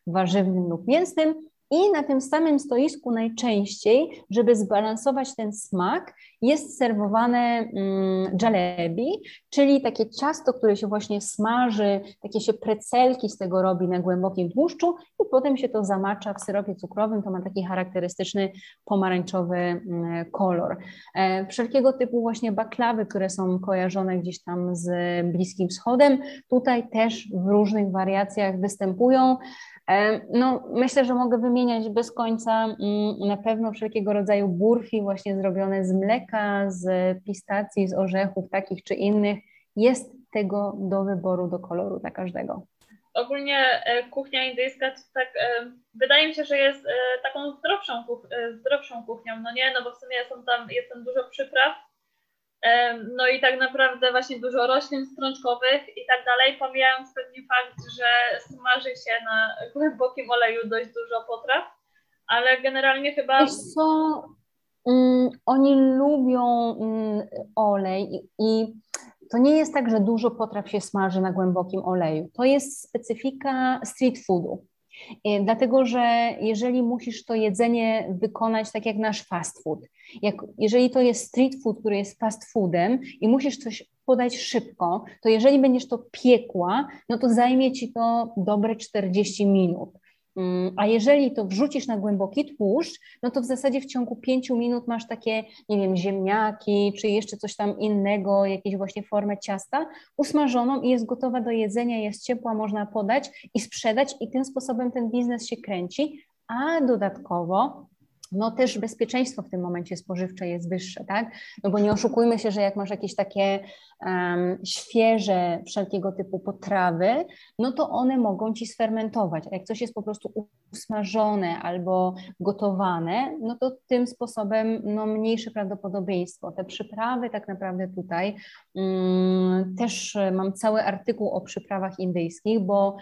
warzywnym lub mięsnym i na tym samym stoisku najczęściej, żeby zbalansować ten smak, jest serwowane mm, jalebi, czyli takie ciasto, które się właśnie smaży, takie się precelki z tego robi na głębokim tłuszczu i potem się to zamacza w syropie cukrowym, to ma taki charakterystyczny pomarańczowy mm, kolor. E, wszelkiego typu właśnie baklawy, które są kojarzone gdzieś tam z Bliskim Wschodem, tutaj też w różnych wariacjach występują. E, no, myślę, że mogę wymieniać bez końca mm, na pewno wszelkiego rodzaju burfi właśnie zrobione z mleka, z pistacji, z orzechów takich czy innych. Jest tego do wyboru, do koloru dla każdego. Ogólnie e, kuchnia indyjska tak, e, wydaje mi się, że jest taką zdrowszą, zdrowszą kuchnią, no nie, no bo w sumie są tam, jest tam dużo przypraw, no i tak naprawdę właśnie dużo roślin strączkowych i tak dalej, pomijając pewnie fakt, że smaży się na głębokim oleju dość dużo potraw, ale generalnie chyba... Co, um, oni lubią um, olej i, i to nie jest tak, że dużo potraw się smaży na głębokim oleju. To jest specyfika street foodu. E, dlatego, że jeżeli musisz to jedzenie wykonać tak jak nasz fast food, jak, jeżeli to jest street food, który jest fast foodem i musisz coś podać szybko, to jeżeli będziesz to piekła, no to zajmie ci to dobre 40 minut. Mm, a jeżeli to wrzucisz na głęboki tłuszcz, no to w zasadzie w ciągu pięciu minut masz takie, nie wiem, ziemniaki, czy jeszcze coś tam innego, jakieś właśnie formę ciasta, usmażoną i jest gotowa do jedzenia, jest ciepła, można podać i sprzedać i tym sposobem ten biznes się kręci, a dodatkowo no też bezpieczeństwo w tym momencie spożywcze jest wyższe, tak? No bo nie oszukujmy się, że jak masz jakieś takie um, świeże wszelkiego typu potrawy, no to one mogą ci sfermentować, a jak coś jest po prostu usmażone albo gotowane, no to tym sposobem no, mniejsze prawdopodobieństwo. Te przyprawy tak naprawdę tutaj um, też mam cały artykuł o przyprawach indyjskich, bo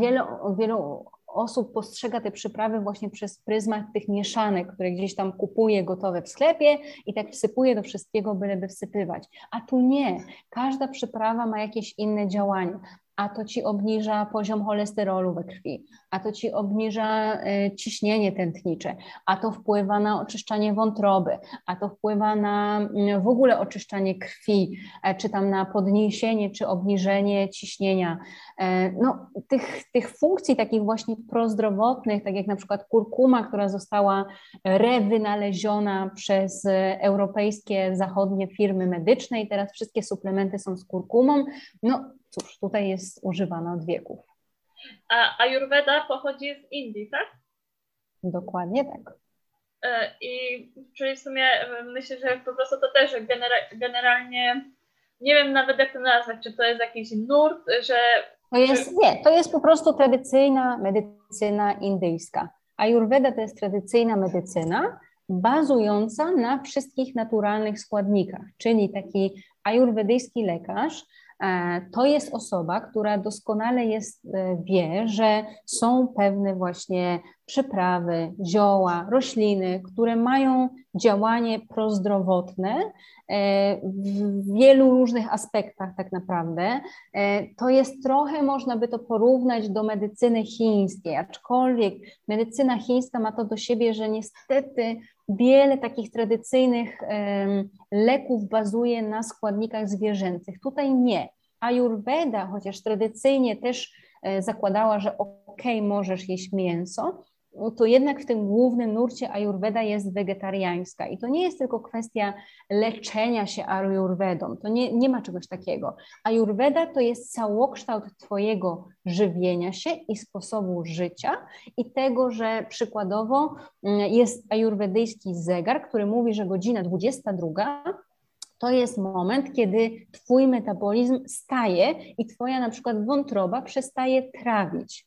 wiele, wielu osób postrzega te przyprawy właśnie przez pryzmat tych mieszanek, które gdzieś tam kupuje gotowe w sklepie i tak wsypuje do wszystkiego, byleby wsypywać. A tu nie. Każda przyprawa ma jakieś inne działanie a to ci obniża poziom cholesterolu we krwi, a to ci obniża y, ciśnienie tętnicze, a to wpływa na oczyszczanie wątroby, a to wpływa na mm, w ogóle oczyszczanie krwi, e, czy tam na podniesienie czy obniżenie ciśnienia. E, no, tych, tych funkcji takich właśnie prozdrowotnych, tak jak na przykład kurkuma, która została rewynaleziona przez europejskie, zachodnie firmy medyczne i teraz wszystkie suplementy są z kurkumą, no cóż, tutaj jest używana od wieków. A Ayurveda pochodzi z Indii, tak? Dokładnie tak. E, I czyli w sumie e, myślę, że po prostu to też genera generalnie nie wiem nawet jak to nazwać, czy to jest jakiś nurt, że. To jest, czy... Nie, to jest po prostu tradycyjna medycyna indyjska. Ayurveda to jest tradycyjna medycyna bazująca na wszystkich naturalnych składnikach, czyli taki ajurwedyjski lekarz to jest osoba, która doskonale jest, e, wie, że są pewne właśnie przyprawy, zioła, rośliny, które mają działanie prozdrowotne e, w wielu różnych aspektach tak naprawdę. To jest trochę, można by to porównać do medycyny chińskiej, aczkolwiek medycyna chińska ma to do siebie, że niestety wiele takich tradycyjnych leków bazuje na składnikach zwierzęcych. Tutaj nie. Ayurveda, chociaż tradycyjnie też e, zakładała, że ok, możesz jeść mięso, to jednak w tym głównym nurcie Ayurveda jest wegetariańska. I to nie jest tylko kwestia leczenia się Ayurvedą, to nie, nie ma czegoś takiego. Ayurveda to jest całokształt Twojego żywienia się i sposobu życia i tego, że przykładowo mm, jest ayurwedyjski zegar, który mówi, że godzina 22 to jest moment, kiedy Twój metabolizm staje i Twoja na przykład wątroba przestaje trawić.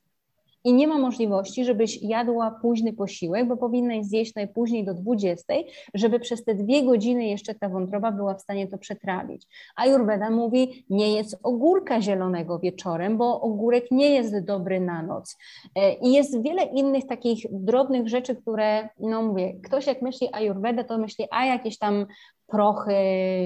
I nie ma możliwości, żebyś jadła późny posiłek, bo powinnaś zjeść najpóźniej do 20, żeby przez te dwie godziny jeszcze ta wątroba była w stanie to przetrawić. Ayurveda mówi, nie jest ogórka zielonego wieczorem, bo ogórek nie jest dobry na noc. E, I jest wiele innych takich drobnych rzeczy, które, no mówię, ktoś jak myśli Ayurveda, to myśli, a jakieś tam prochy,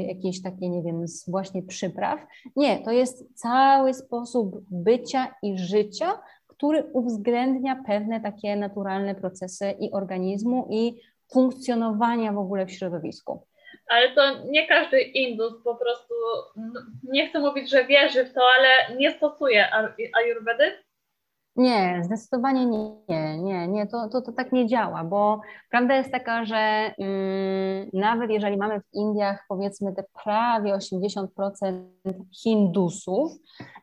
jakieś takie, nie wiem, z właśnie przypraw. Nie, to jest cały sposób bycia i życia, który uwzględnia pewne takie naturalne procesy i organizmu i funkcjonowania w ogóle w środowisku. Ale to nie każdy Indus po prostu, nie chcę mówić, że wierzy w to, ale nie stosuje ayurvedy? Nie, zdecydowanie nie, nie, nie, to, to, to tak nie działa, bo prawda jest taka, że mm, nawet jeżeli mamy w Indiach powiedzmy te prawie 80% Hindusów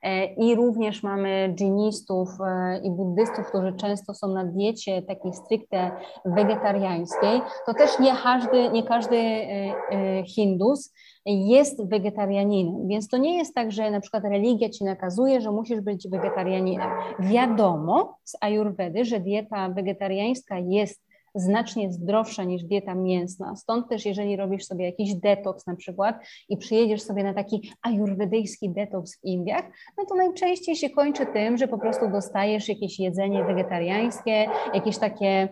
e, i również mamy dżinistów e, i buddystów, którzy często są na diecie takiej stricte wegetariańskiej, to też nie każdy, nie każdy e, e Hindus jest wegetarianinem, więc to nie jest tak, że na przykład religia ci nakazuje, że musisz być wegetarianinem. Wiadomo z Ayurvedy, że dieta wegetariańska jest znacznie zdrowsza niż dieta mięsna. Stąd też, jeżeli robisz sobie jakiś detoks na przykład i przyjedziesz sobie na taki ajurwedyjski detoks w Indiach, no to najczęściej się kończy tym, że po prostu dostajesz jakieś jedzenie wegetariańskie, jakieś takie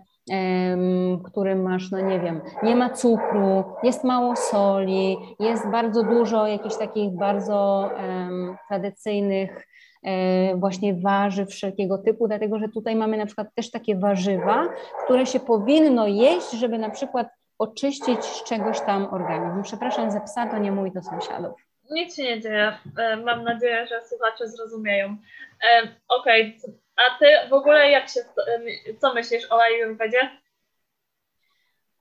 którym masz, no nie wiem, nie ma cukru, jest mało soli, jest bardzo dużo jakichś takich bardzo um, tradycyjnych e, właśnie warzyw wszelkiego typu, dlatego że tutaj mamy na przykład też takie warzywa, które się powinno jeść, żeby na przykład oczyścić z czegoś tam organizm. Przepraszam za psa, to nie mój, to sąsiadów. Nic się nie dzieje. E, mam nadzieję, że słuchacze zrozumieją. E, okej, okay a ty w ogóle jak się, co myślisz o Ayurvedzie?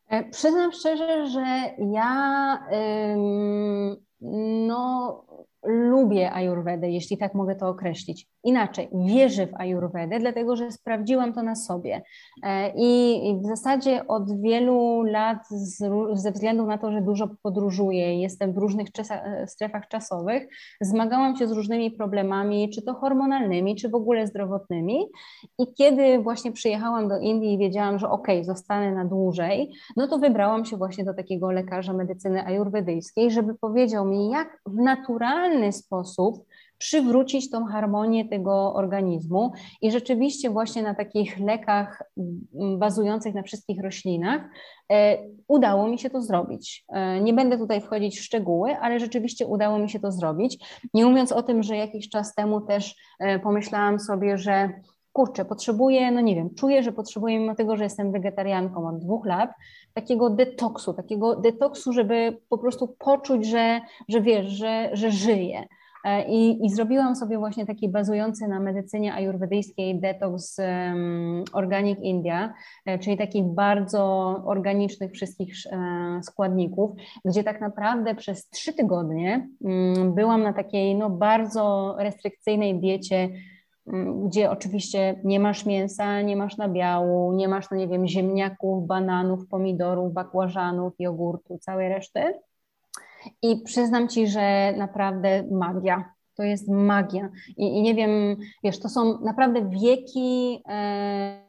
E, przyznam szczerze, że ja no, lubię Ayurvedę, jeśli tak mogę to określić. Inaczej, wierzę w Ayurvedę, dlatego że sprawdziłam to na sobie. E, I w zasadzie od wielu lat, ze względu na to, że dużo podróżuję, jestem w różnych e, strefach czasowych, zmagałam się z różnymi problemami, czy to hormonalnymi, czy w ogóle zdrowotnymi. I kiedy właśnie przyjechałam do Indii i wiedziałam, że ok, zostanę na dłużej, no to wybrałam się właśnie do takiego lekarza medycyny ajurwedyjskiej, żeby powiedział mi, jak w naturalny sposób przywrócić tą harmonię tego organizmu. I rzeczywiście właśnie na takich lekach bazujących na wszystkich roślinach e, udało mi się to zrobić. E, nie będę tutaj wchodzić w szczegóły, ale rzeczywiście udało mi się to zrobić. Nie mówiąc o tym, że jakiś czas temu też e, pomyślałam sobie, że kurczę, potrzebuję, no nie wiem, czuję, że potrzebuję, mimo tego, że jestem wegetarianką od dwóch lat, takiego detoksu, takiego detoksu, żeby po prostu poczuć, że, że wiesz, że, że żyję. E, I, I, zrobiłam sobie właśnie taki bazujący na medycynie ajurwedyjskiej detox um, Organic India, e, czyli takich bardzo organicznych wszystkich e, składników, gdzie tak naprawdę przez trzy tygodnie um, byłam na takiej no, bardzo restrykcyjnej diecie, um, gdzie oczywiście nie masz mięsa, nie masz nabiału, nie masz, no nie wiem, ziemniaków, bananów, pomidorów, bakłażanów, jogurtu, całej reszty i przyznam ci, że naprawdę magia. To jest magia. I, I, nie wiem, wiesz, to są naprawdę wieki e,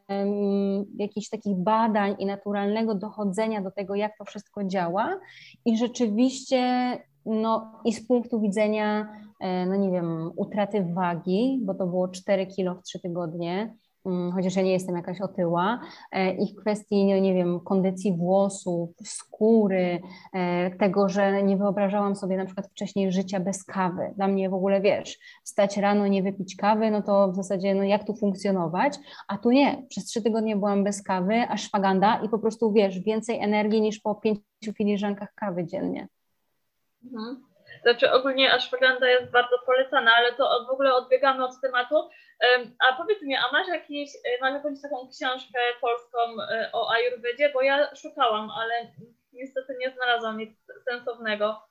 jakichś takich badań i naturalnego dochodzenia do tego, jak to wszystko działa. I rzeczywiście, no i z punktu widzenia, e, no nie wiem, utraty wagi, bo to było 4 kilo w 3 tygodnie, Mm, chociaż ja nie jestem jakaś otyła, e, ich kwestii, nie wiem, kondycji włosów, skóry, e, tego, że nie wyobrażałam sobie na przykład wcześniej życia bez kawy. Dla mnie w ogóle, wiesz, wstać rano, nie wypić kawy, no to w zasadzie, no jak tu funkcjonować, a tu nie. Przez trzy tygodnie byłam bez kawy, a szwaganda i po prostu, wiesz, więcej energii niż po pięciu filiżankach kawy dziennie. Mhm. Znaczy ogólnie ashwagandha jest bardzo polecana, ale to w ogóle odbiegamy od tematu. A powiedz mi, a masz, jakiś, e, masz jakąś taką książkę polską e, o Ayurvedzie? Bo ja szukałam, ale niestety nie znalazłam nic sensownego.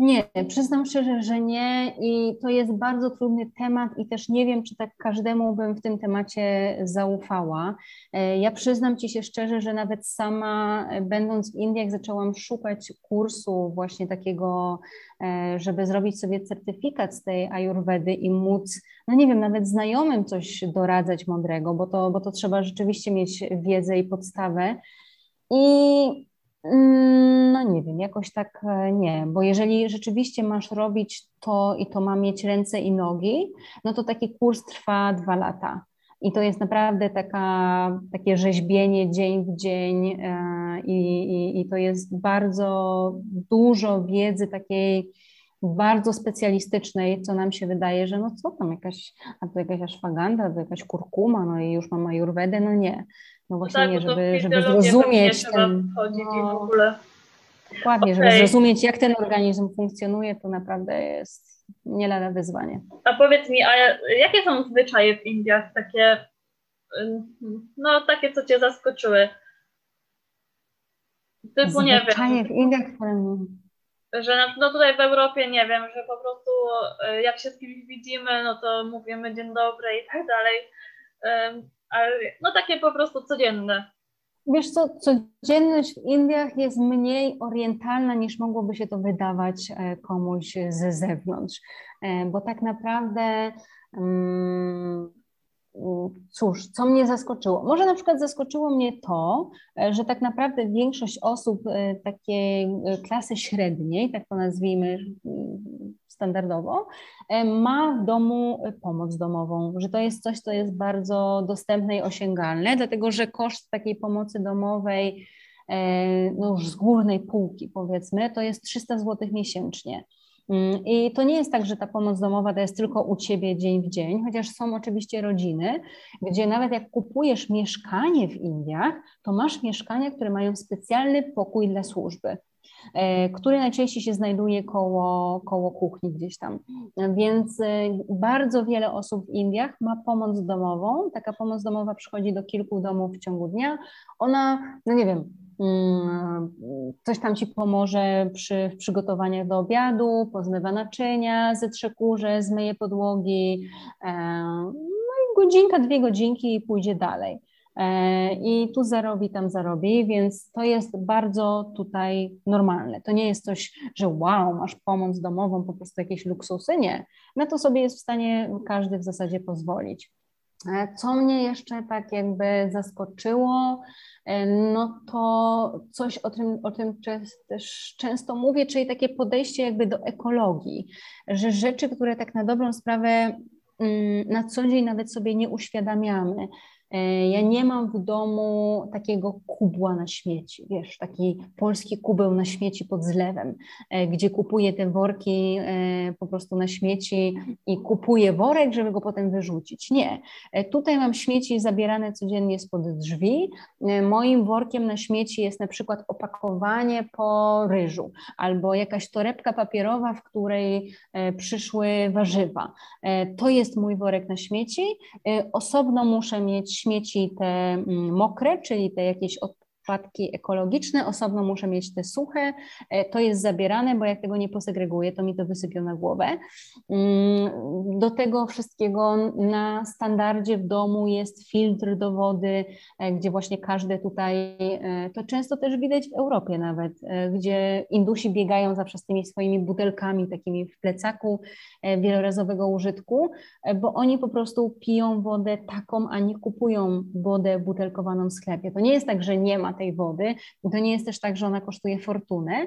Nie, przyznam szczerze, że nie i to jest bardzo trudny temat i też nie wiem, czy tak każdemu bym w tym temacie zaufała. E, ja przyznam Ci się szczerze, że nawet sama e, będąc w Indiach zaczęłam szukać kursu właśnie takiego, e, żeby zrobić sobie certyfikat z tej ayurvedy i móc, no nie wiem, nawet znajomym coś doradzać mądrego, bo to, bo to trzeba rzeczywiście mieć wiedzę i podstawę. I no nie wiem, jakoś tak e, nie, bo jeżeli rzeczywiście masz robić to i to ma mieć ręce i nogi, no to taki kurs trwa dwa lata. I to jest naprawdę taka, takie rzeźbienie dzień w dzień e, i, i, i to jest bardzo dużo wiedzy takiej bardzo specjalistycznej, co nam się wydaje, że no co tam, jakaś, a to jakaś ashwagandha, to jakaś kurkuma, no i już mam ajurwedę, no nie. No właśnie tak, nie, żeby, żeby zrozumieć ten... No. Dokładnie, okay. żeby zrozumieć, jak ten organizm funkcjonuje, to naprawdę jest nie lada wyzwanie. A powiedz mi, a jakie są zwyczaje w Indiach, takie, no takie, co Cię zaskoczyły? Typu, nie wiem. w Indiach, że no tutaj w Europie nie wiem, że po prostu e, jak się z kimś widzimy, no to mówimy dzień dobry i tak dalej ale no takie po prostu codzienne. Wiesz co, codzienność w Indiach jest mniej orientalna niż mogłoby się to wydawać e, komuś ze zewnątrz, e, bo tak naprawdę mm, cóż, co mnie zaskoczyło? Może na przykład zaskoczyło mnie to, e, że tak naprawdę większość osób takiej klasy średniej, tak to nazwijmy standardowo, e, ma w domu pomoc domową, że to jest coś, co jest bardzo dostępne i osiągalne, dlatego że koszt takiej pomocy domowej, e, no już z górnej półki powiedzmy, to jest 300 zł miesięcznie. Mm, I to nie jest tak, że ta pomoc domowa to jest tylko u ciebie dzień w dzień, chociaż są oczywiście rodziny, gdzie nawet jak kupujesz mieszkanie w Indiach, to masz mieszkania, które mają specjalny pokój dla służby. E, który najczęściej się znajduje koło, koło kuchni gdzieś tam. Więc e, bardzo wiele osób w Indiach ma pomoc domową. Taka pomoc domowa przychodzi do kilku domów w ciągu dnia. Ona, no nie wiem, coś tam ci pomoże przy przygotowaniach do obiadu, pozmywa naczynia, zetrze kurze, zmyje podłogi, e, no i godzinka, dwie godzinki i pójdzie dalej. E, i tu zarobi, tam zarobi, więc to jest bardzo tutaj normalne. To nie jest coś, że wow, masz pomoc domową, po prostu jakieś luksusy. Nie. Na to sobie jest w stanie każdy w zasadzie pozwolić. E, co mnie jeszcze tak jakby zaskoczyło, e, no to coś o tym, o tym też często mówię, czyli takie podejście jakby do ekologii, że rzeczy, które tak na dobrą sprawę mm, na co dzień nawet sobie nie uświadamiamy, ja nie mam w domu takiego kubła na śmieci, wiesz, taki polski kubeł na śmieci pod zlewem, e, gdzie kupuję te worki e, po prostu na śmieci i kupuję worek, żeby go potem wyrzucić. Nie. Tutaj mam śmieci zabierane codziennie spod drzwi. Moim workiem na śmieci jest na przykład opakowanie po ryżu albo jakaś torebka papierowa, w której przyszły warzywa. To jest mój worek na śmieci. Osobno muszę mieć śmieci te mm, mokre, czyli te jakieś odpadki ekologiczne, osobno muszę mieć te suche, e, to jest zabierane, bo jak tego nie posegreguję, to mi to wysypią na głowę. Mm, do tego wszystkiego na standardzie w domu jest filtr do wody, e, gdzie właśnie każdy tutaj, e, to często też widać w Europie nawet, gdzie Indusi biegają zawsze z tymi swoimi butelkami takimi w plecaku wielorazowego użytku, bo oni po prostu piją wodę taką, a nie kupują wodę butelkowaną w sklepie. To nie jest tak, że nie ma tej wody. To nie jest też tak, że ona kosztuje fortunę,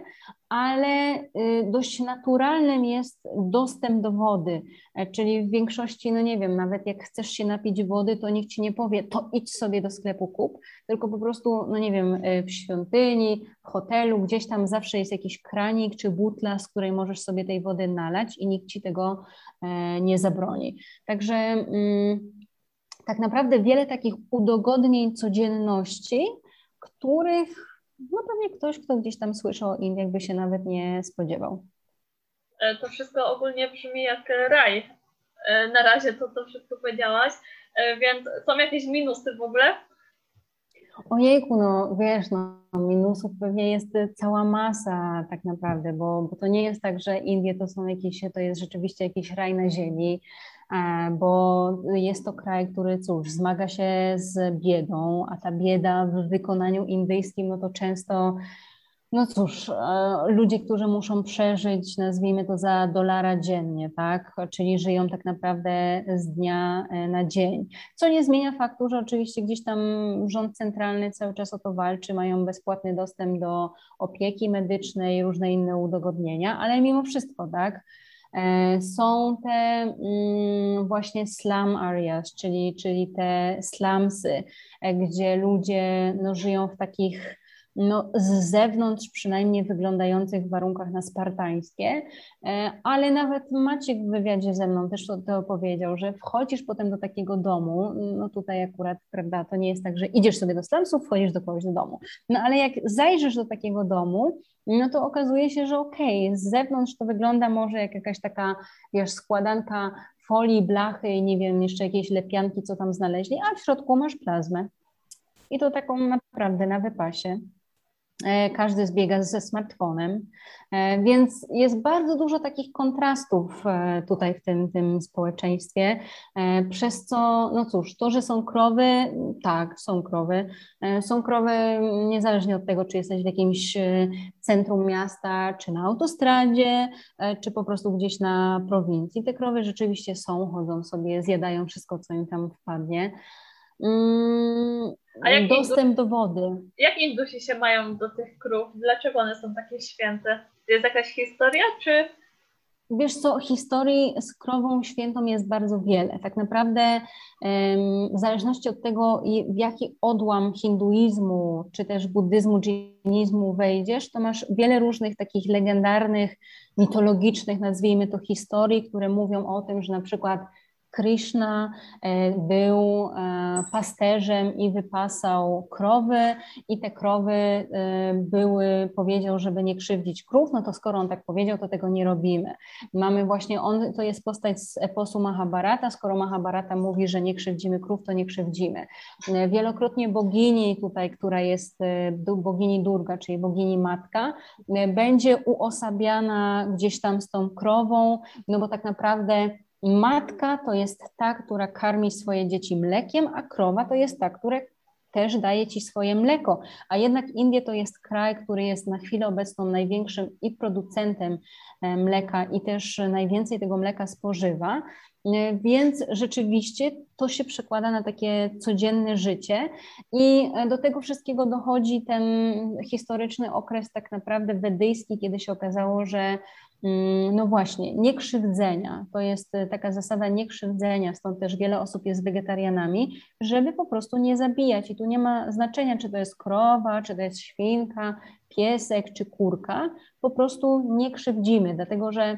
ale y, dość naturalnym jest dostęp do wody, e, czyli w większości, no nie wiem, nawet jak chcesz się napić wody, to nikt ci nie powie, to idź sobie do sklepu kup, tylko po prostu, no nie wiem, e, w świątyni, w hotelu, gdzieś tam zawsze jest jakiś kranik czy butla, z której możesz sobie tej wody nalać i nikt ci tego e, nie zabroni. Także mm, tak naprawdę wiele takich udogodnień codzienności których no pewnie ktoś, kto gdzieś tam słyszał o Indiach, by się nawet nie spodziewał. E, to wszystko ogólnie brzmi jak raj. E, na razie to, to wszystko powiedziałaś, e, więc są jakieś minusy w ogóle? Ojejku, no wiesz, no minusów pewnie jest cała masa tak naprawdę, bo, bo to nie jest tak, że Indie to są jakieś, to jest rzeczywiście jakiś raj na ziemi, bo jest to kraj, który cóż, zmaga się z biedą, a ta bieda w wykonaniu indyjskim, no to często no cóż, e, ludzie, którzy muszą przeżyć, nazwijmy to za dolara dziennie, tak? Czyli żyją tak naprawdę z dnia e, na dzień. Co nie zmienia faktu, że oczywiście gdzieś tam rząd centralny cały czas o to walczy, mają bezpłatny dostęp do opieki medycznej, różne inne udogodnienia, ale mimo wszystko, tak? E, są te mm, właśnie slum areas, czyli, czyli te slumsy, gdzie ludzie no, żyją w takich no, z zewnątrz przynajmniej wyglądających w warunkach na spartańskie, e, ale nawet Maciek w wywiadzie ze mną też to, to powiedział, że wchodzisz potem do takiego domu, no tutaj akurat, prawda, to nie jest tak, że idziesz sobie do slumsów, wchodzisz do kogoś do domu, no ale jak zajrzysz do takiego domu, no to okazuje się, że okej, okay, z zewnątrz to wygląda może jak jakaś taka, wiesz, składanka folii, blachy i nie wiem, jeszcze jakieś lepianki, co tam znaleźli, a w środku masz plazmę. I to taką naprawdę na wypasie. E, każdy zbiega ze smartfonem, e, więc jest bardzo dużo takich kontrastów e, tutaj w tym, tym społeczeństwie, przez co, no cóż, to, że są krowy, tak, są krowy, są krowy niezależnie od tego, czy jesteś w jakimś centrum miasta, czy na autostradzie, czy po prostu gdzieś na prowincji. Te krowy rzeczywiście są, chodzą sobie, zjadają wszystko, co im tam wpadnie. Mm, A jak dostęp do wody. Jak Indusi się mają do tych krów? Dlaczego one są takie święte? Jest jakaś historia, czy... Wiesz co, historii z krową świętą jest bardzo wiele. Tak naprawdę w zależności od tego, w jaki odłam hinduizmu, czy też buddyzmu, dżinizmu wejdziesz, to masz wiele różnych takich legendarnych, mitologicznych, nazwijmy to historii, które mówią o tym, że na przykład Krishna e, był e, pasterzem i wypasał krowy i te krowy e, były, powiedział, żeby nie krzywdzić krów, no to skoro on tak powiedział, to tego nie robimy. Mamy właśnie, on to jest postać z eposu Mahabharata, skoro Mahabharata mówi, że nie krzywdzimy krów, to nie krzywdzimy. Wielokrotnie bogini tutaj, która jest bogini Durga, czyli bogini matka, będzie uosabiana gdzieś tam z tą krową, no bo tak naprawdę Matka to jest ta, która karmi swoje dzieci mlekiem, a krowa to jest ta, która też daje ci swoje mleko. A jednak Indie to jest kraj, który jest na chwilę obecną największym i producentem e, mleka, i też najwięcej tego mleka spożywa. E, więc rzeczywiście to się przekłada na takie codzienne życie, i e, do tego wszystkiego dochodzi ten historyczny okres, tak naprawdę wedyjski, kiedy się okazało, że no właśnie, niekrzywdzenia. To jest e, taka zasada niekrzywdzenia, stąd też wiele osób jest wegetarianami, żeby po prostu nie zabijać. I tu nie ma znaczenia, czy to jest krowa, czy to jest świnka, piesek, czy kurka. Po prostu nie krzywdzimy, dlatego że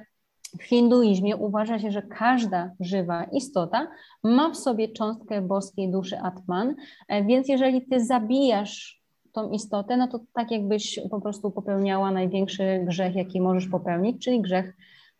w hinduizmie uważa się, że każda żywa istota ma w sobie cząstkę boskiej duszy Atman, e, więc jeżeli ty zabijasz tą istotę, no to tak jakbyś po prostu popełniała największy grzech, jaki możesz popełnić, czyli grzech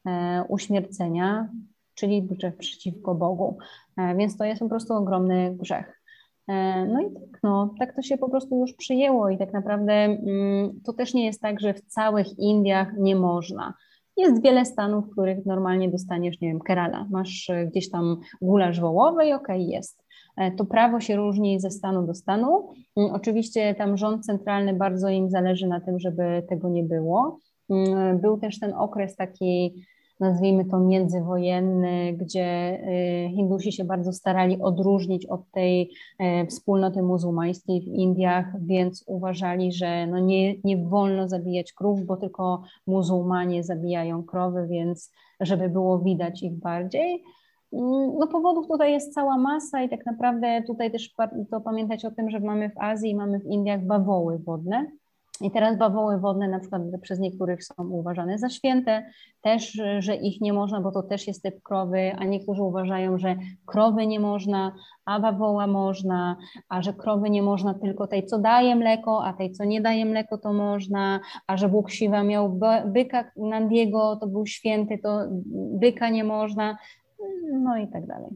e, uśmiercenia, czyli grzech przeciwko Bogu. E, więc to jest po prostu ogromny grzech. E, no i tak, no, tak to się po prostu już przyjęło i tak naprawdę mm, to też nie jest tak, że w całych Indiach nie można. Jest wiele stanów, w których normalnie dostaniesz, nie wiem, Kerala, masz gdzieś tam gulasz wołowy i okej, okay, jest. E, to prawo się różni ze stanu do stanu. Mm, oczywiście tam rząd centralny bardzo im zależy na tym, żeby tego nie było. Mm, był też ten okres taki, nazwijmy to międzywojenny, gdzie y, Hindusi się bardzo starali odróżnić od tej e, wspólnoty muzułmańskiej w Indiach, więc uważali, że no nie, nie wolno zabijać krów, bo tylko muzułmanie zabijają krowy, więc żeby było widać ich bardziej. Mm, no powodów tutaj jest cała masa i tak naprawdę tutaj też warto pamiętać o tym, że mamy w Azji i mamy w Indiach bawoły wodne. I teraz bawoły wodne na przykład przez niektórych są uważane za święte, też, że ich nie można, bo to też jest typ krowy, a niektórzy uważają, że krowy nie można, a bawoła można, a że krowy nie można tylko tej, co daje mleko, a tej, co nie daje mleko, to można, a że Bóg Siwa miał byka Nandiego, to był święty, to byka nie można no i tak dalej.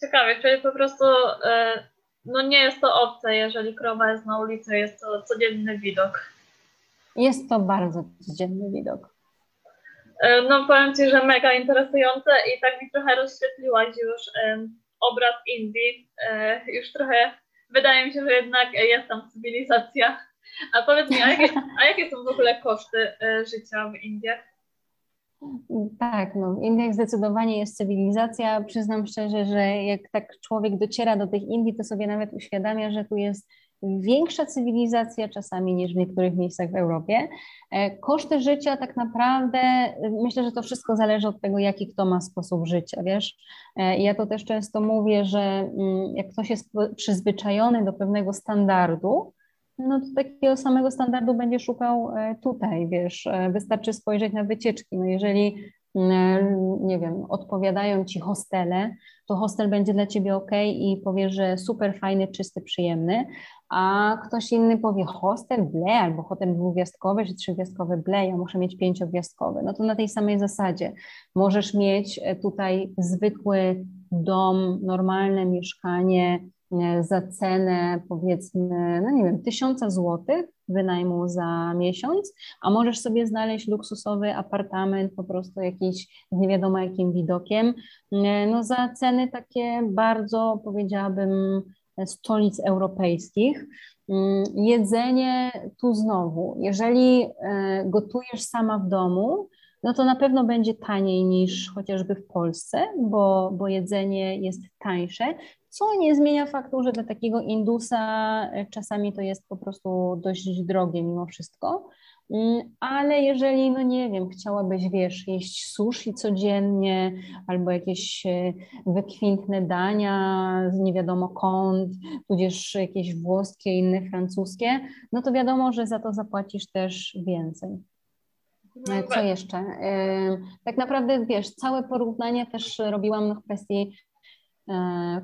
Ciekawe, czyli po prostu e, no nie jest to obce, jeżeli krowa jest na ulicy, jest to codzienny widok. Jest to bardzo codzienny widok. E, no powiem Ci, że mega interesujące i tak mi trochę rozświetliłaś już um, obraz Indii. E, już trochę wydaje mi się, że jednak jest tam cywilizacja. A powiedz mi, a jakie, a jakie są w ogóle koszty e, życia w Indiach? Tak, no w Indiach zdecydowanie jest cywilizacja. Przyznam szczerze, że jak tak człowiek dociera do tych Indii, to sobie nawet uświadamia, że tu jest większa cywilizacja czasami niż w niektórych miejscach w Europie. E, koszty życia tak naprawdę, myślę, że to wszystko zależy od tego, jaki kto ma sposób życia, wiesz. E, ja to też często mówię, że mm, jak ktoś jest przyzwyczajony do pewnego standardu, no to takiego samego standardu będzie szukał e, tutaj, wiesz, wystarczy spojrzeć na wycieczki. No jeżeli mm, nie wiem, odpowiadają ci hostele, to hostel będzie dla ciebie ok i powie, że super fajny, czysty, przyjemny, a ktoś inny powie hostel, ble, albo hotel dwugwiazdkowy czy trzygwiazdkowy, ble, ja muszę mieć pięciogwiazdkowy. No to na tej samej zasadzie możesz mieć e, tutaj zwykły dom, normalne mieszkanie e, za cenę powiedzmy, no nie wiem, tysiąca złotych wynajmu za miesiąc, a możesz sobie znaleźć luksusowy apartament, po prostu jakiś nie wiadomo jakim widokiem, no za ceny takie bardzo powiedziałabym stolic europejskich. Jedzenie tu znowu, jeżeli e, gotujesz sama w domu, no to na pewno będzie taniej niż chociażby w Polsce, bo, bo jedzenie jest tańsze, co nie zmienia faktu, że dla takiego Indusa e, czasami to jest po prostu dość drogie mimo wszystko. Mm, ale jeżeli, no nie wiem, chciałabyś, wiesz, jeść sushi codziennie albo jakieś e, wykwintne dania z nie wiadomo kąt, tudzież jakieś włoskie, inne francuskie, no to wiadomo, że za to zapłacisz też więcej. No e, co jeszcze? Tak naprawdę, wiesz, całe porównanie też robiłam w kwestii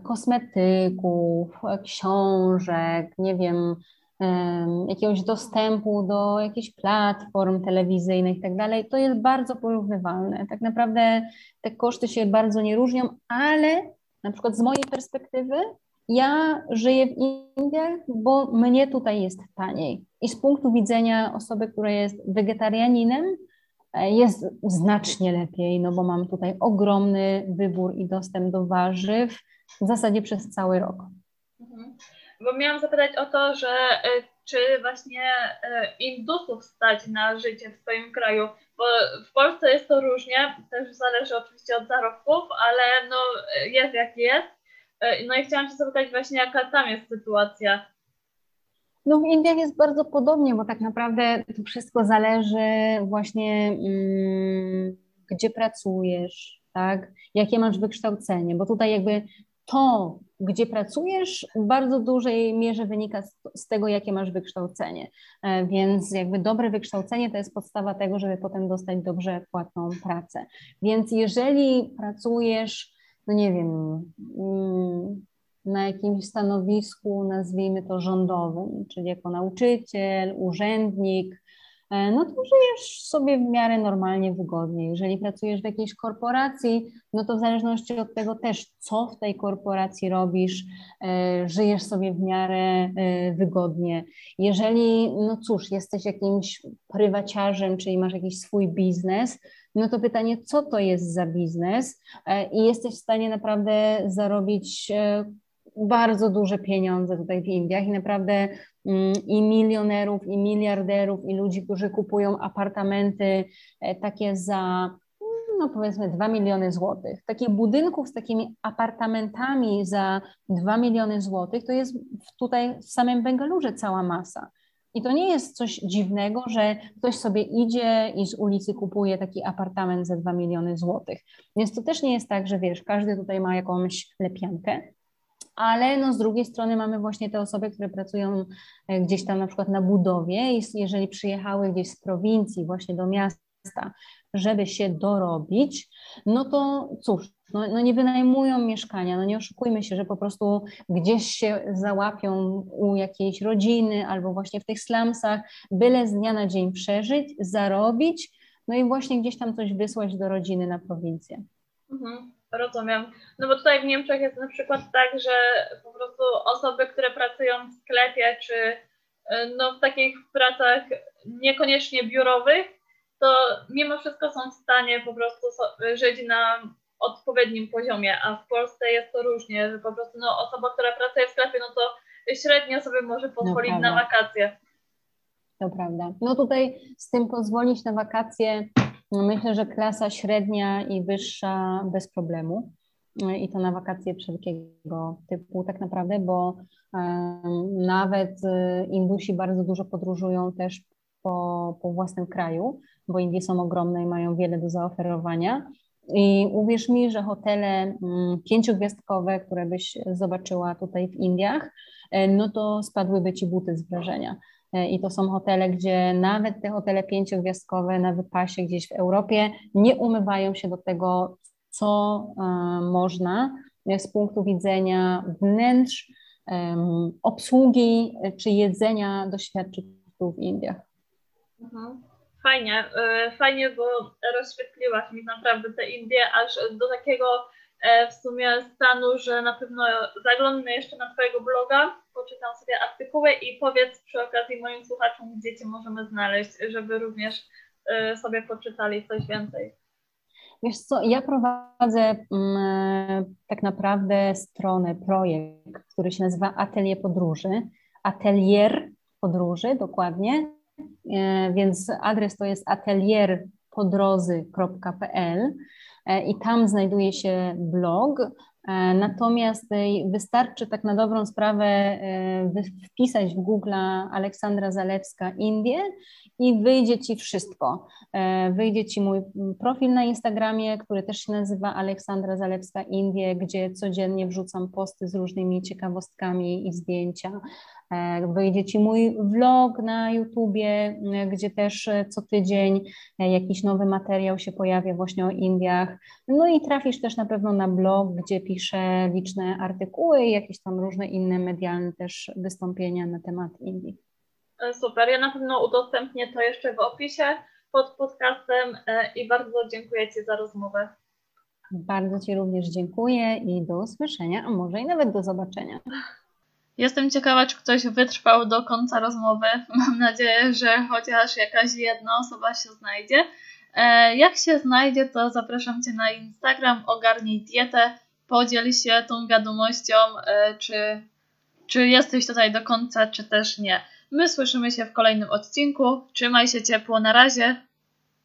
kosmetyków, książek, nie wiem, jakiegoś dostępu do jakichś platform telewizyjnych i tak to jest bardzo porównywalne. Tak naprawdę te koszty się bardzo nie różnią, ale na przykład z mojej perspektywy ja żyję w Indiach, bo mnie tutaj jest taniej. I z punktu widzenia osoby, która jest wegetarianinem, e, jest znacznie lepiej, no bo mam tutaj ogromny wybór i dostęp do warzyw w zasadzie przez cały rok. Mhm bo miałam zapytać o to, że e, czy właśnie e, Indusów stać na życie w swoim kraju, bo w Polsce jest to różnie, też zależy oczywiście od zarobków, ale no jest jak jest. E, no i chciałam się zapytać właśnie, jaka tam jest sytuacja. No w Indiach jest bardzo podobnie, bo tak naprawdę to wszystko zależy właśnie, mm, gdzie pracujesz, tak, jakie masz wykształcenie, bo tutaj jakby to, gdzie pracujesz, w bardzo dużej mierze wynika z, z, tego, jakie masz wykształcenie. E, więc jakby dobre wykształcenie to jest podstawa tego, żeby potem dostać dobrze płatną pracę. Więc jeżeli pracujesz, no nie wiem, mm, na jakimś stanowisku, nazwijmy to rządowym, czyli jako nauczyciel, urzędnik, E, no to żyjesz sobie w miarę normalnie, wygodnie. Jeżeli pracujesz w jakiejś korporacji, no to w zależności od tego też, co w tej korporacji robisz, e, żyjesz sobie w miarę e, wygodnie. Jeżeli, no cóż, jesteś jakimś prywaciarzem, czyli masz jakiś swój biznes, no to pytanie, co to jest za biznes i jesteś w stanie naprawdę zarobić bardzo duże pieniądze tutaj w Indiach i naprawdę mm, i milionerów, i miliarderów, i ludzi, którzy kupują apartamenty e, takie za no powiedzmy 2 miliony złotych. Takich budynków z takimi apartamentami za 2 miliony złotych to jest tutaj w samym Bengalurze cała masa. I to nie jest coś dziwnego, że ktoś sobie idzie i z ulicy kupuje taki apartament za 2 miliony złotych. Więc to też nie jest tak, że wiesz, każdy tutaj ma jakąś lepiankę, ale no z drugiej strony mamy właśnie te osoby, które pracują e, gdzieś tam na przykład na budowie i jeżeli przyjechały gdzieś z prowincji właśnie do miasta, żeby się dorobić, no to cóż, no, no, nie wynajmują mieszkania, no nie oszukujmy się, że po prostu gdzieś się załapią u jakiejś rodziny albo właśnie w tych slumsach, byle z dnia na dzień przeżyć, zarobić, no i właśnie gdzieś tam coś wysłać do rodziny na prowincję. Mhm. Rozumiem. No bo tutaj w Niemczech jest na przykład tak, że po prostu osoby, które pracują w sklepie, czy e, no, w takich pracach niekoniecznie biurowych, to mimo wszystko są w stanie po prostu żyć na odpowiednim poziomie, a w Polsce jest to różnie, że po prostu no, osoba, która pracuje w sklepie, no to średnio sobie może pozwolić no, na wakacje. To prawda. No tutaj z tym pozwolić na wakacje, no myślę, że klasa średnia i wyższa bez problemu. I to na wakacje wszelkiego typu tak naprawdę, bo nawet y, Indusi bardzo dużo podróżują też po, po własnym kraju, bo Indie są ogromne i mają wiele do zaoferowania. I uwierz mi, że hotele mm, pięciogwiazdkowe, które byś zobaczyła tutaj w Indiach, e, no to spadłyby ci buty z wrażenia. E, I to są hotele, gdzie nawet te hotele pięciogwiazdkowe na wypasie gdzieś w Europie nie umywają się do tego, co e, można z punktu widzenia wnętrz, obsługi czy jedzenia doświadczyć tu w Indiach. Mhm fajnie, e, fajnie, bo rozświetliłaś mi naprawdę te Indie aż do takiego e, w sumie stanu, że na pewno zaglądnę jeszcze na Twojego bloga, poczytam sobie artykuły i powiedz przy okazji moim słuchaczom, gdzie Cię możemy znaleźć, żeby również e, sobie poczytali coś więcej. Wiesz co, ja prowadzę mm, tak naprawdę stronę, projekt, który się nazywa Atelier Podróży. Atelier Podróży, dokładnie. E, więc adres to jest atelierpodrozy.pl e, i tam znajduje się blog. E, natomiast wystarczy tak na dobrą sprawę wpisać w Google Aleksandra Zalewska Indie i wyjdzie Ci wszystko. Wyjdzie Ci mój profil na Instagramie, który też się nazywa Aleksandra Zalewska Indie, gdzie codziennie wrzucam posty z różnymi ciekawostkami i zdjęcia. E, wyjdzie Ci mój vlog na YouTubie, e, gdzie też e, co tydzień jakiś nowy materiał się pojawia właśnie o Indiach. No i trafisz też na pewno na blog, gdzie piszę liczne artykuły i jakieś tam różne inne medialne też wystąpienia na temat Indii. Super, ja na pewno udostępnię to jeszcze w opisie pod podcastem i bardzo dziękuję Ci za rozmowę. Bardzo Ci również dziękuję i do usłyszenia, a może i nawet do zobaczenia. [laughs] Jestem ciekawa, czy ktoś wytrwał do końca rozmowy. [laughs] Mam nadzieję, że chociaż jakaś jedna osoba się znajdzie. E, jak się znajdzie, to zapraszam Cię na Instagram, ogarnij dietę, podziel się tą wiadomością, e, czy, czy jesteś tutaj do końca, czy też nie. My słyszymy się w kolejnym odcinku. Trzymaj się ciepło, na razie.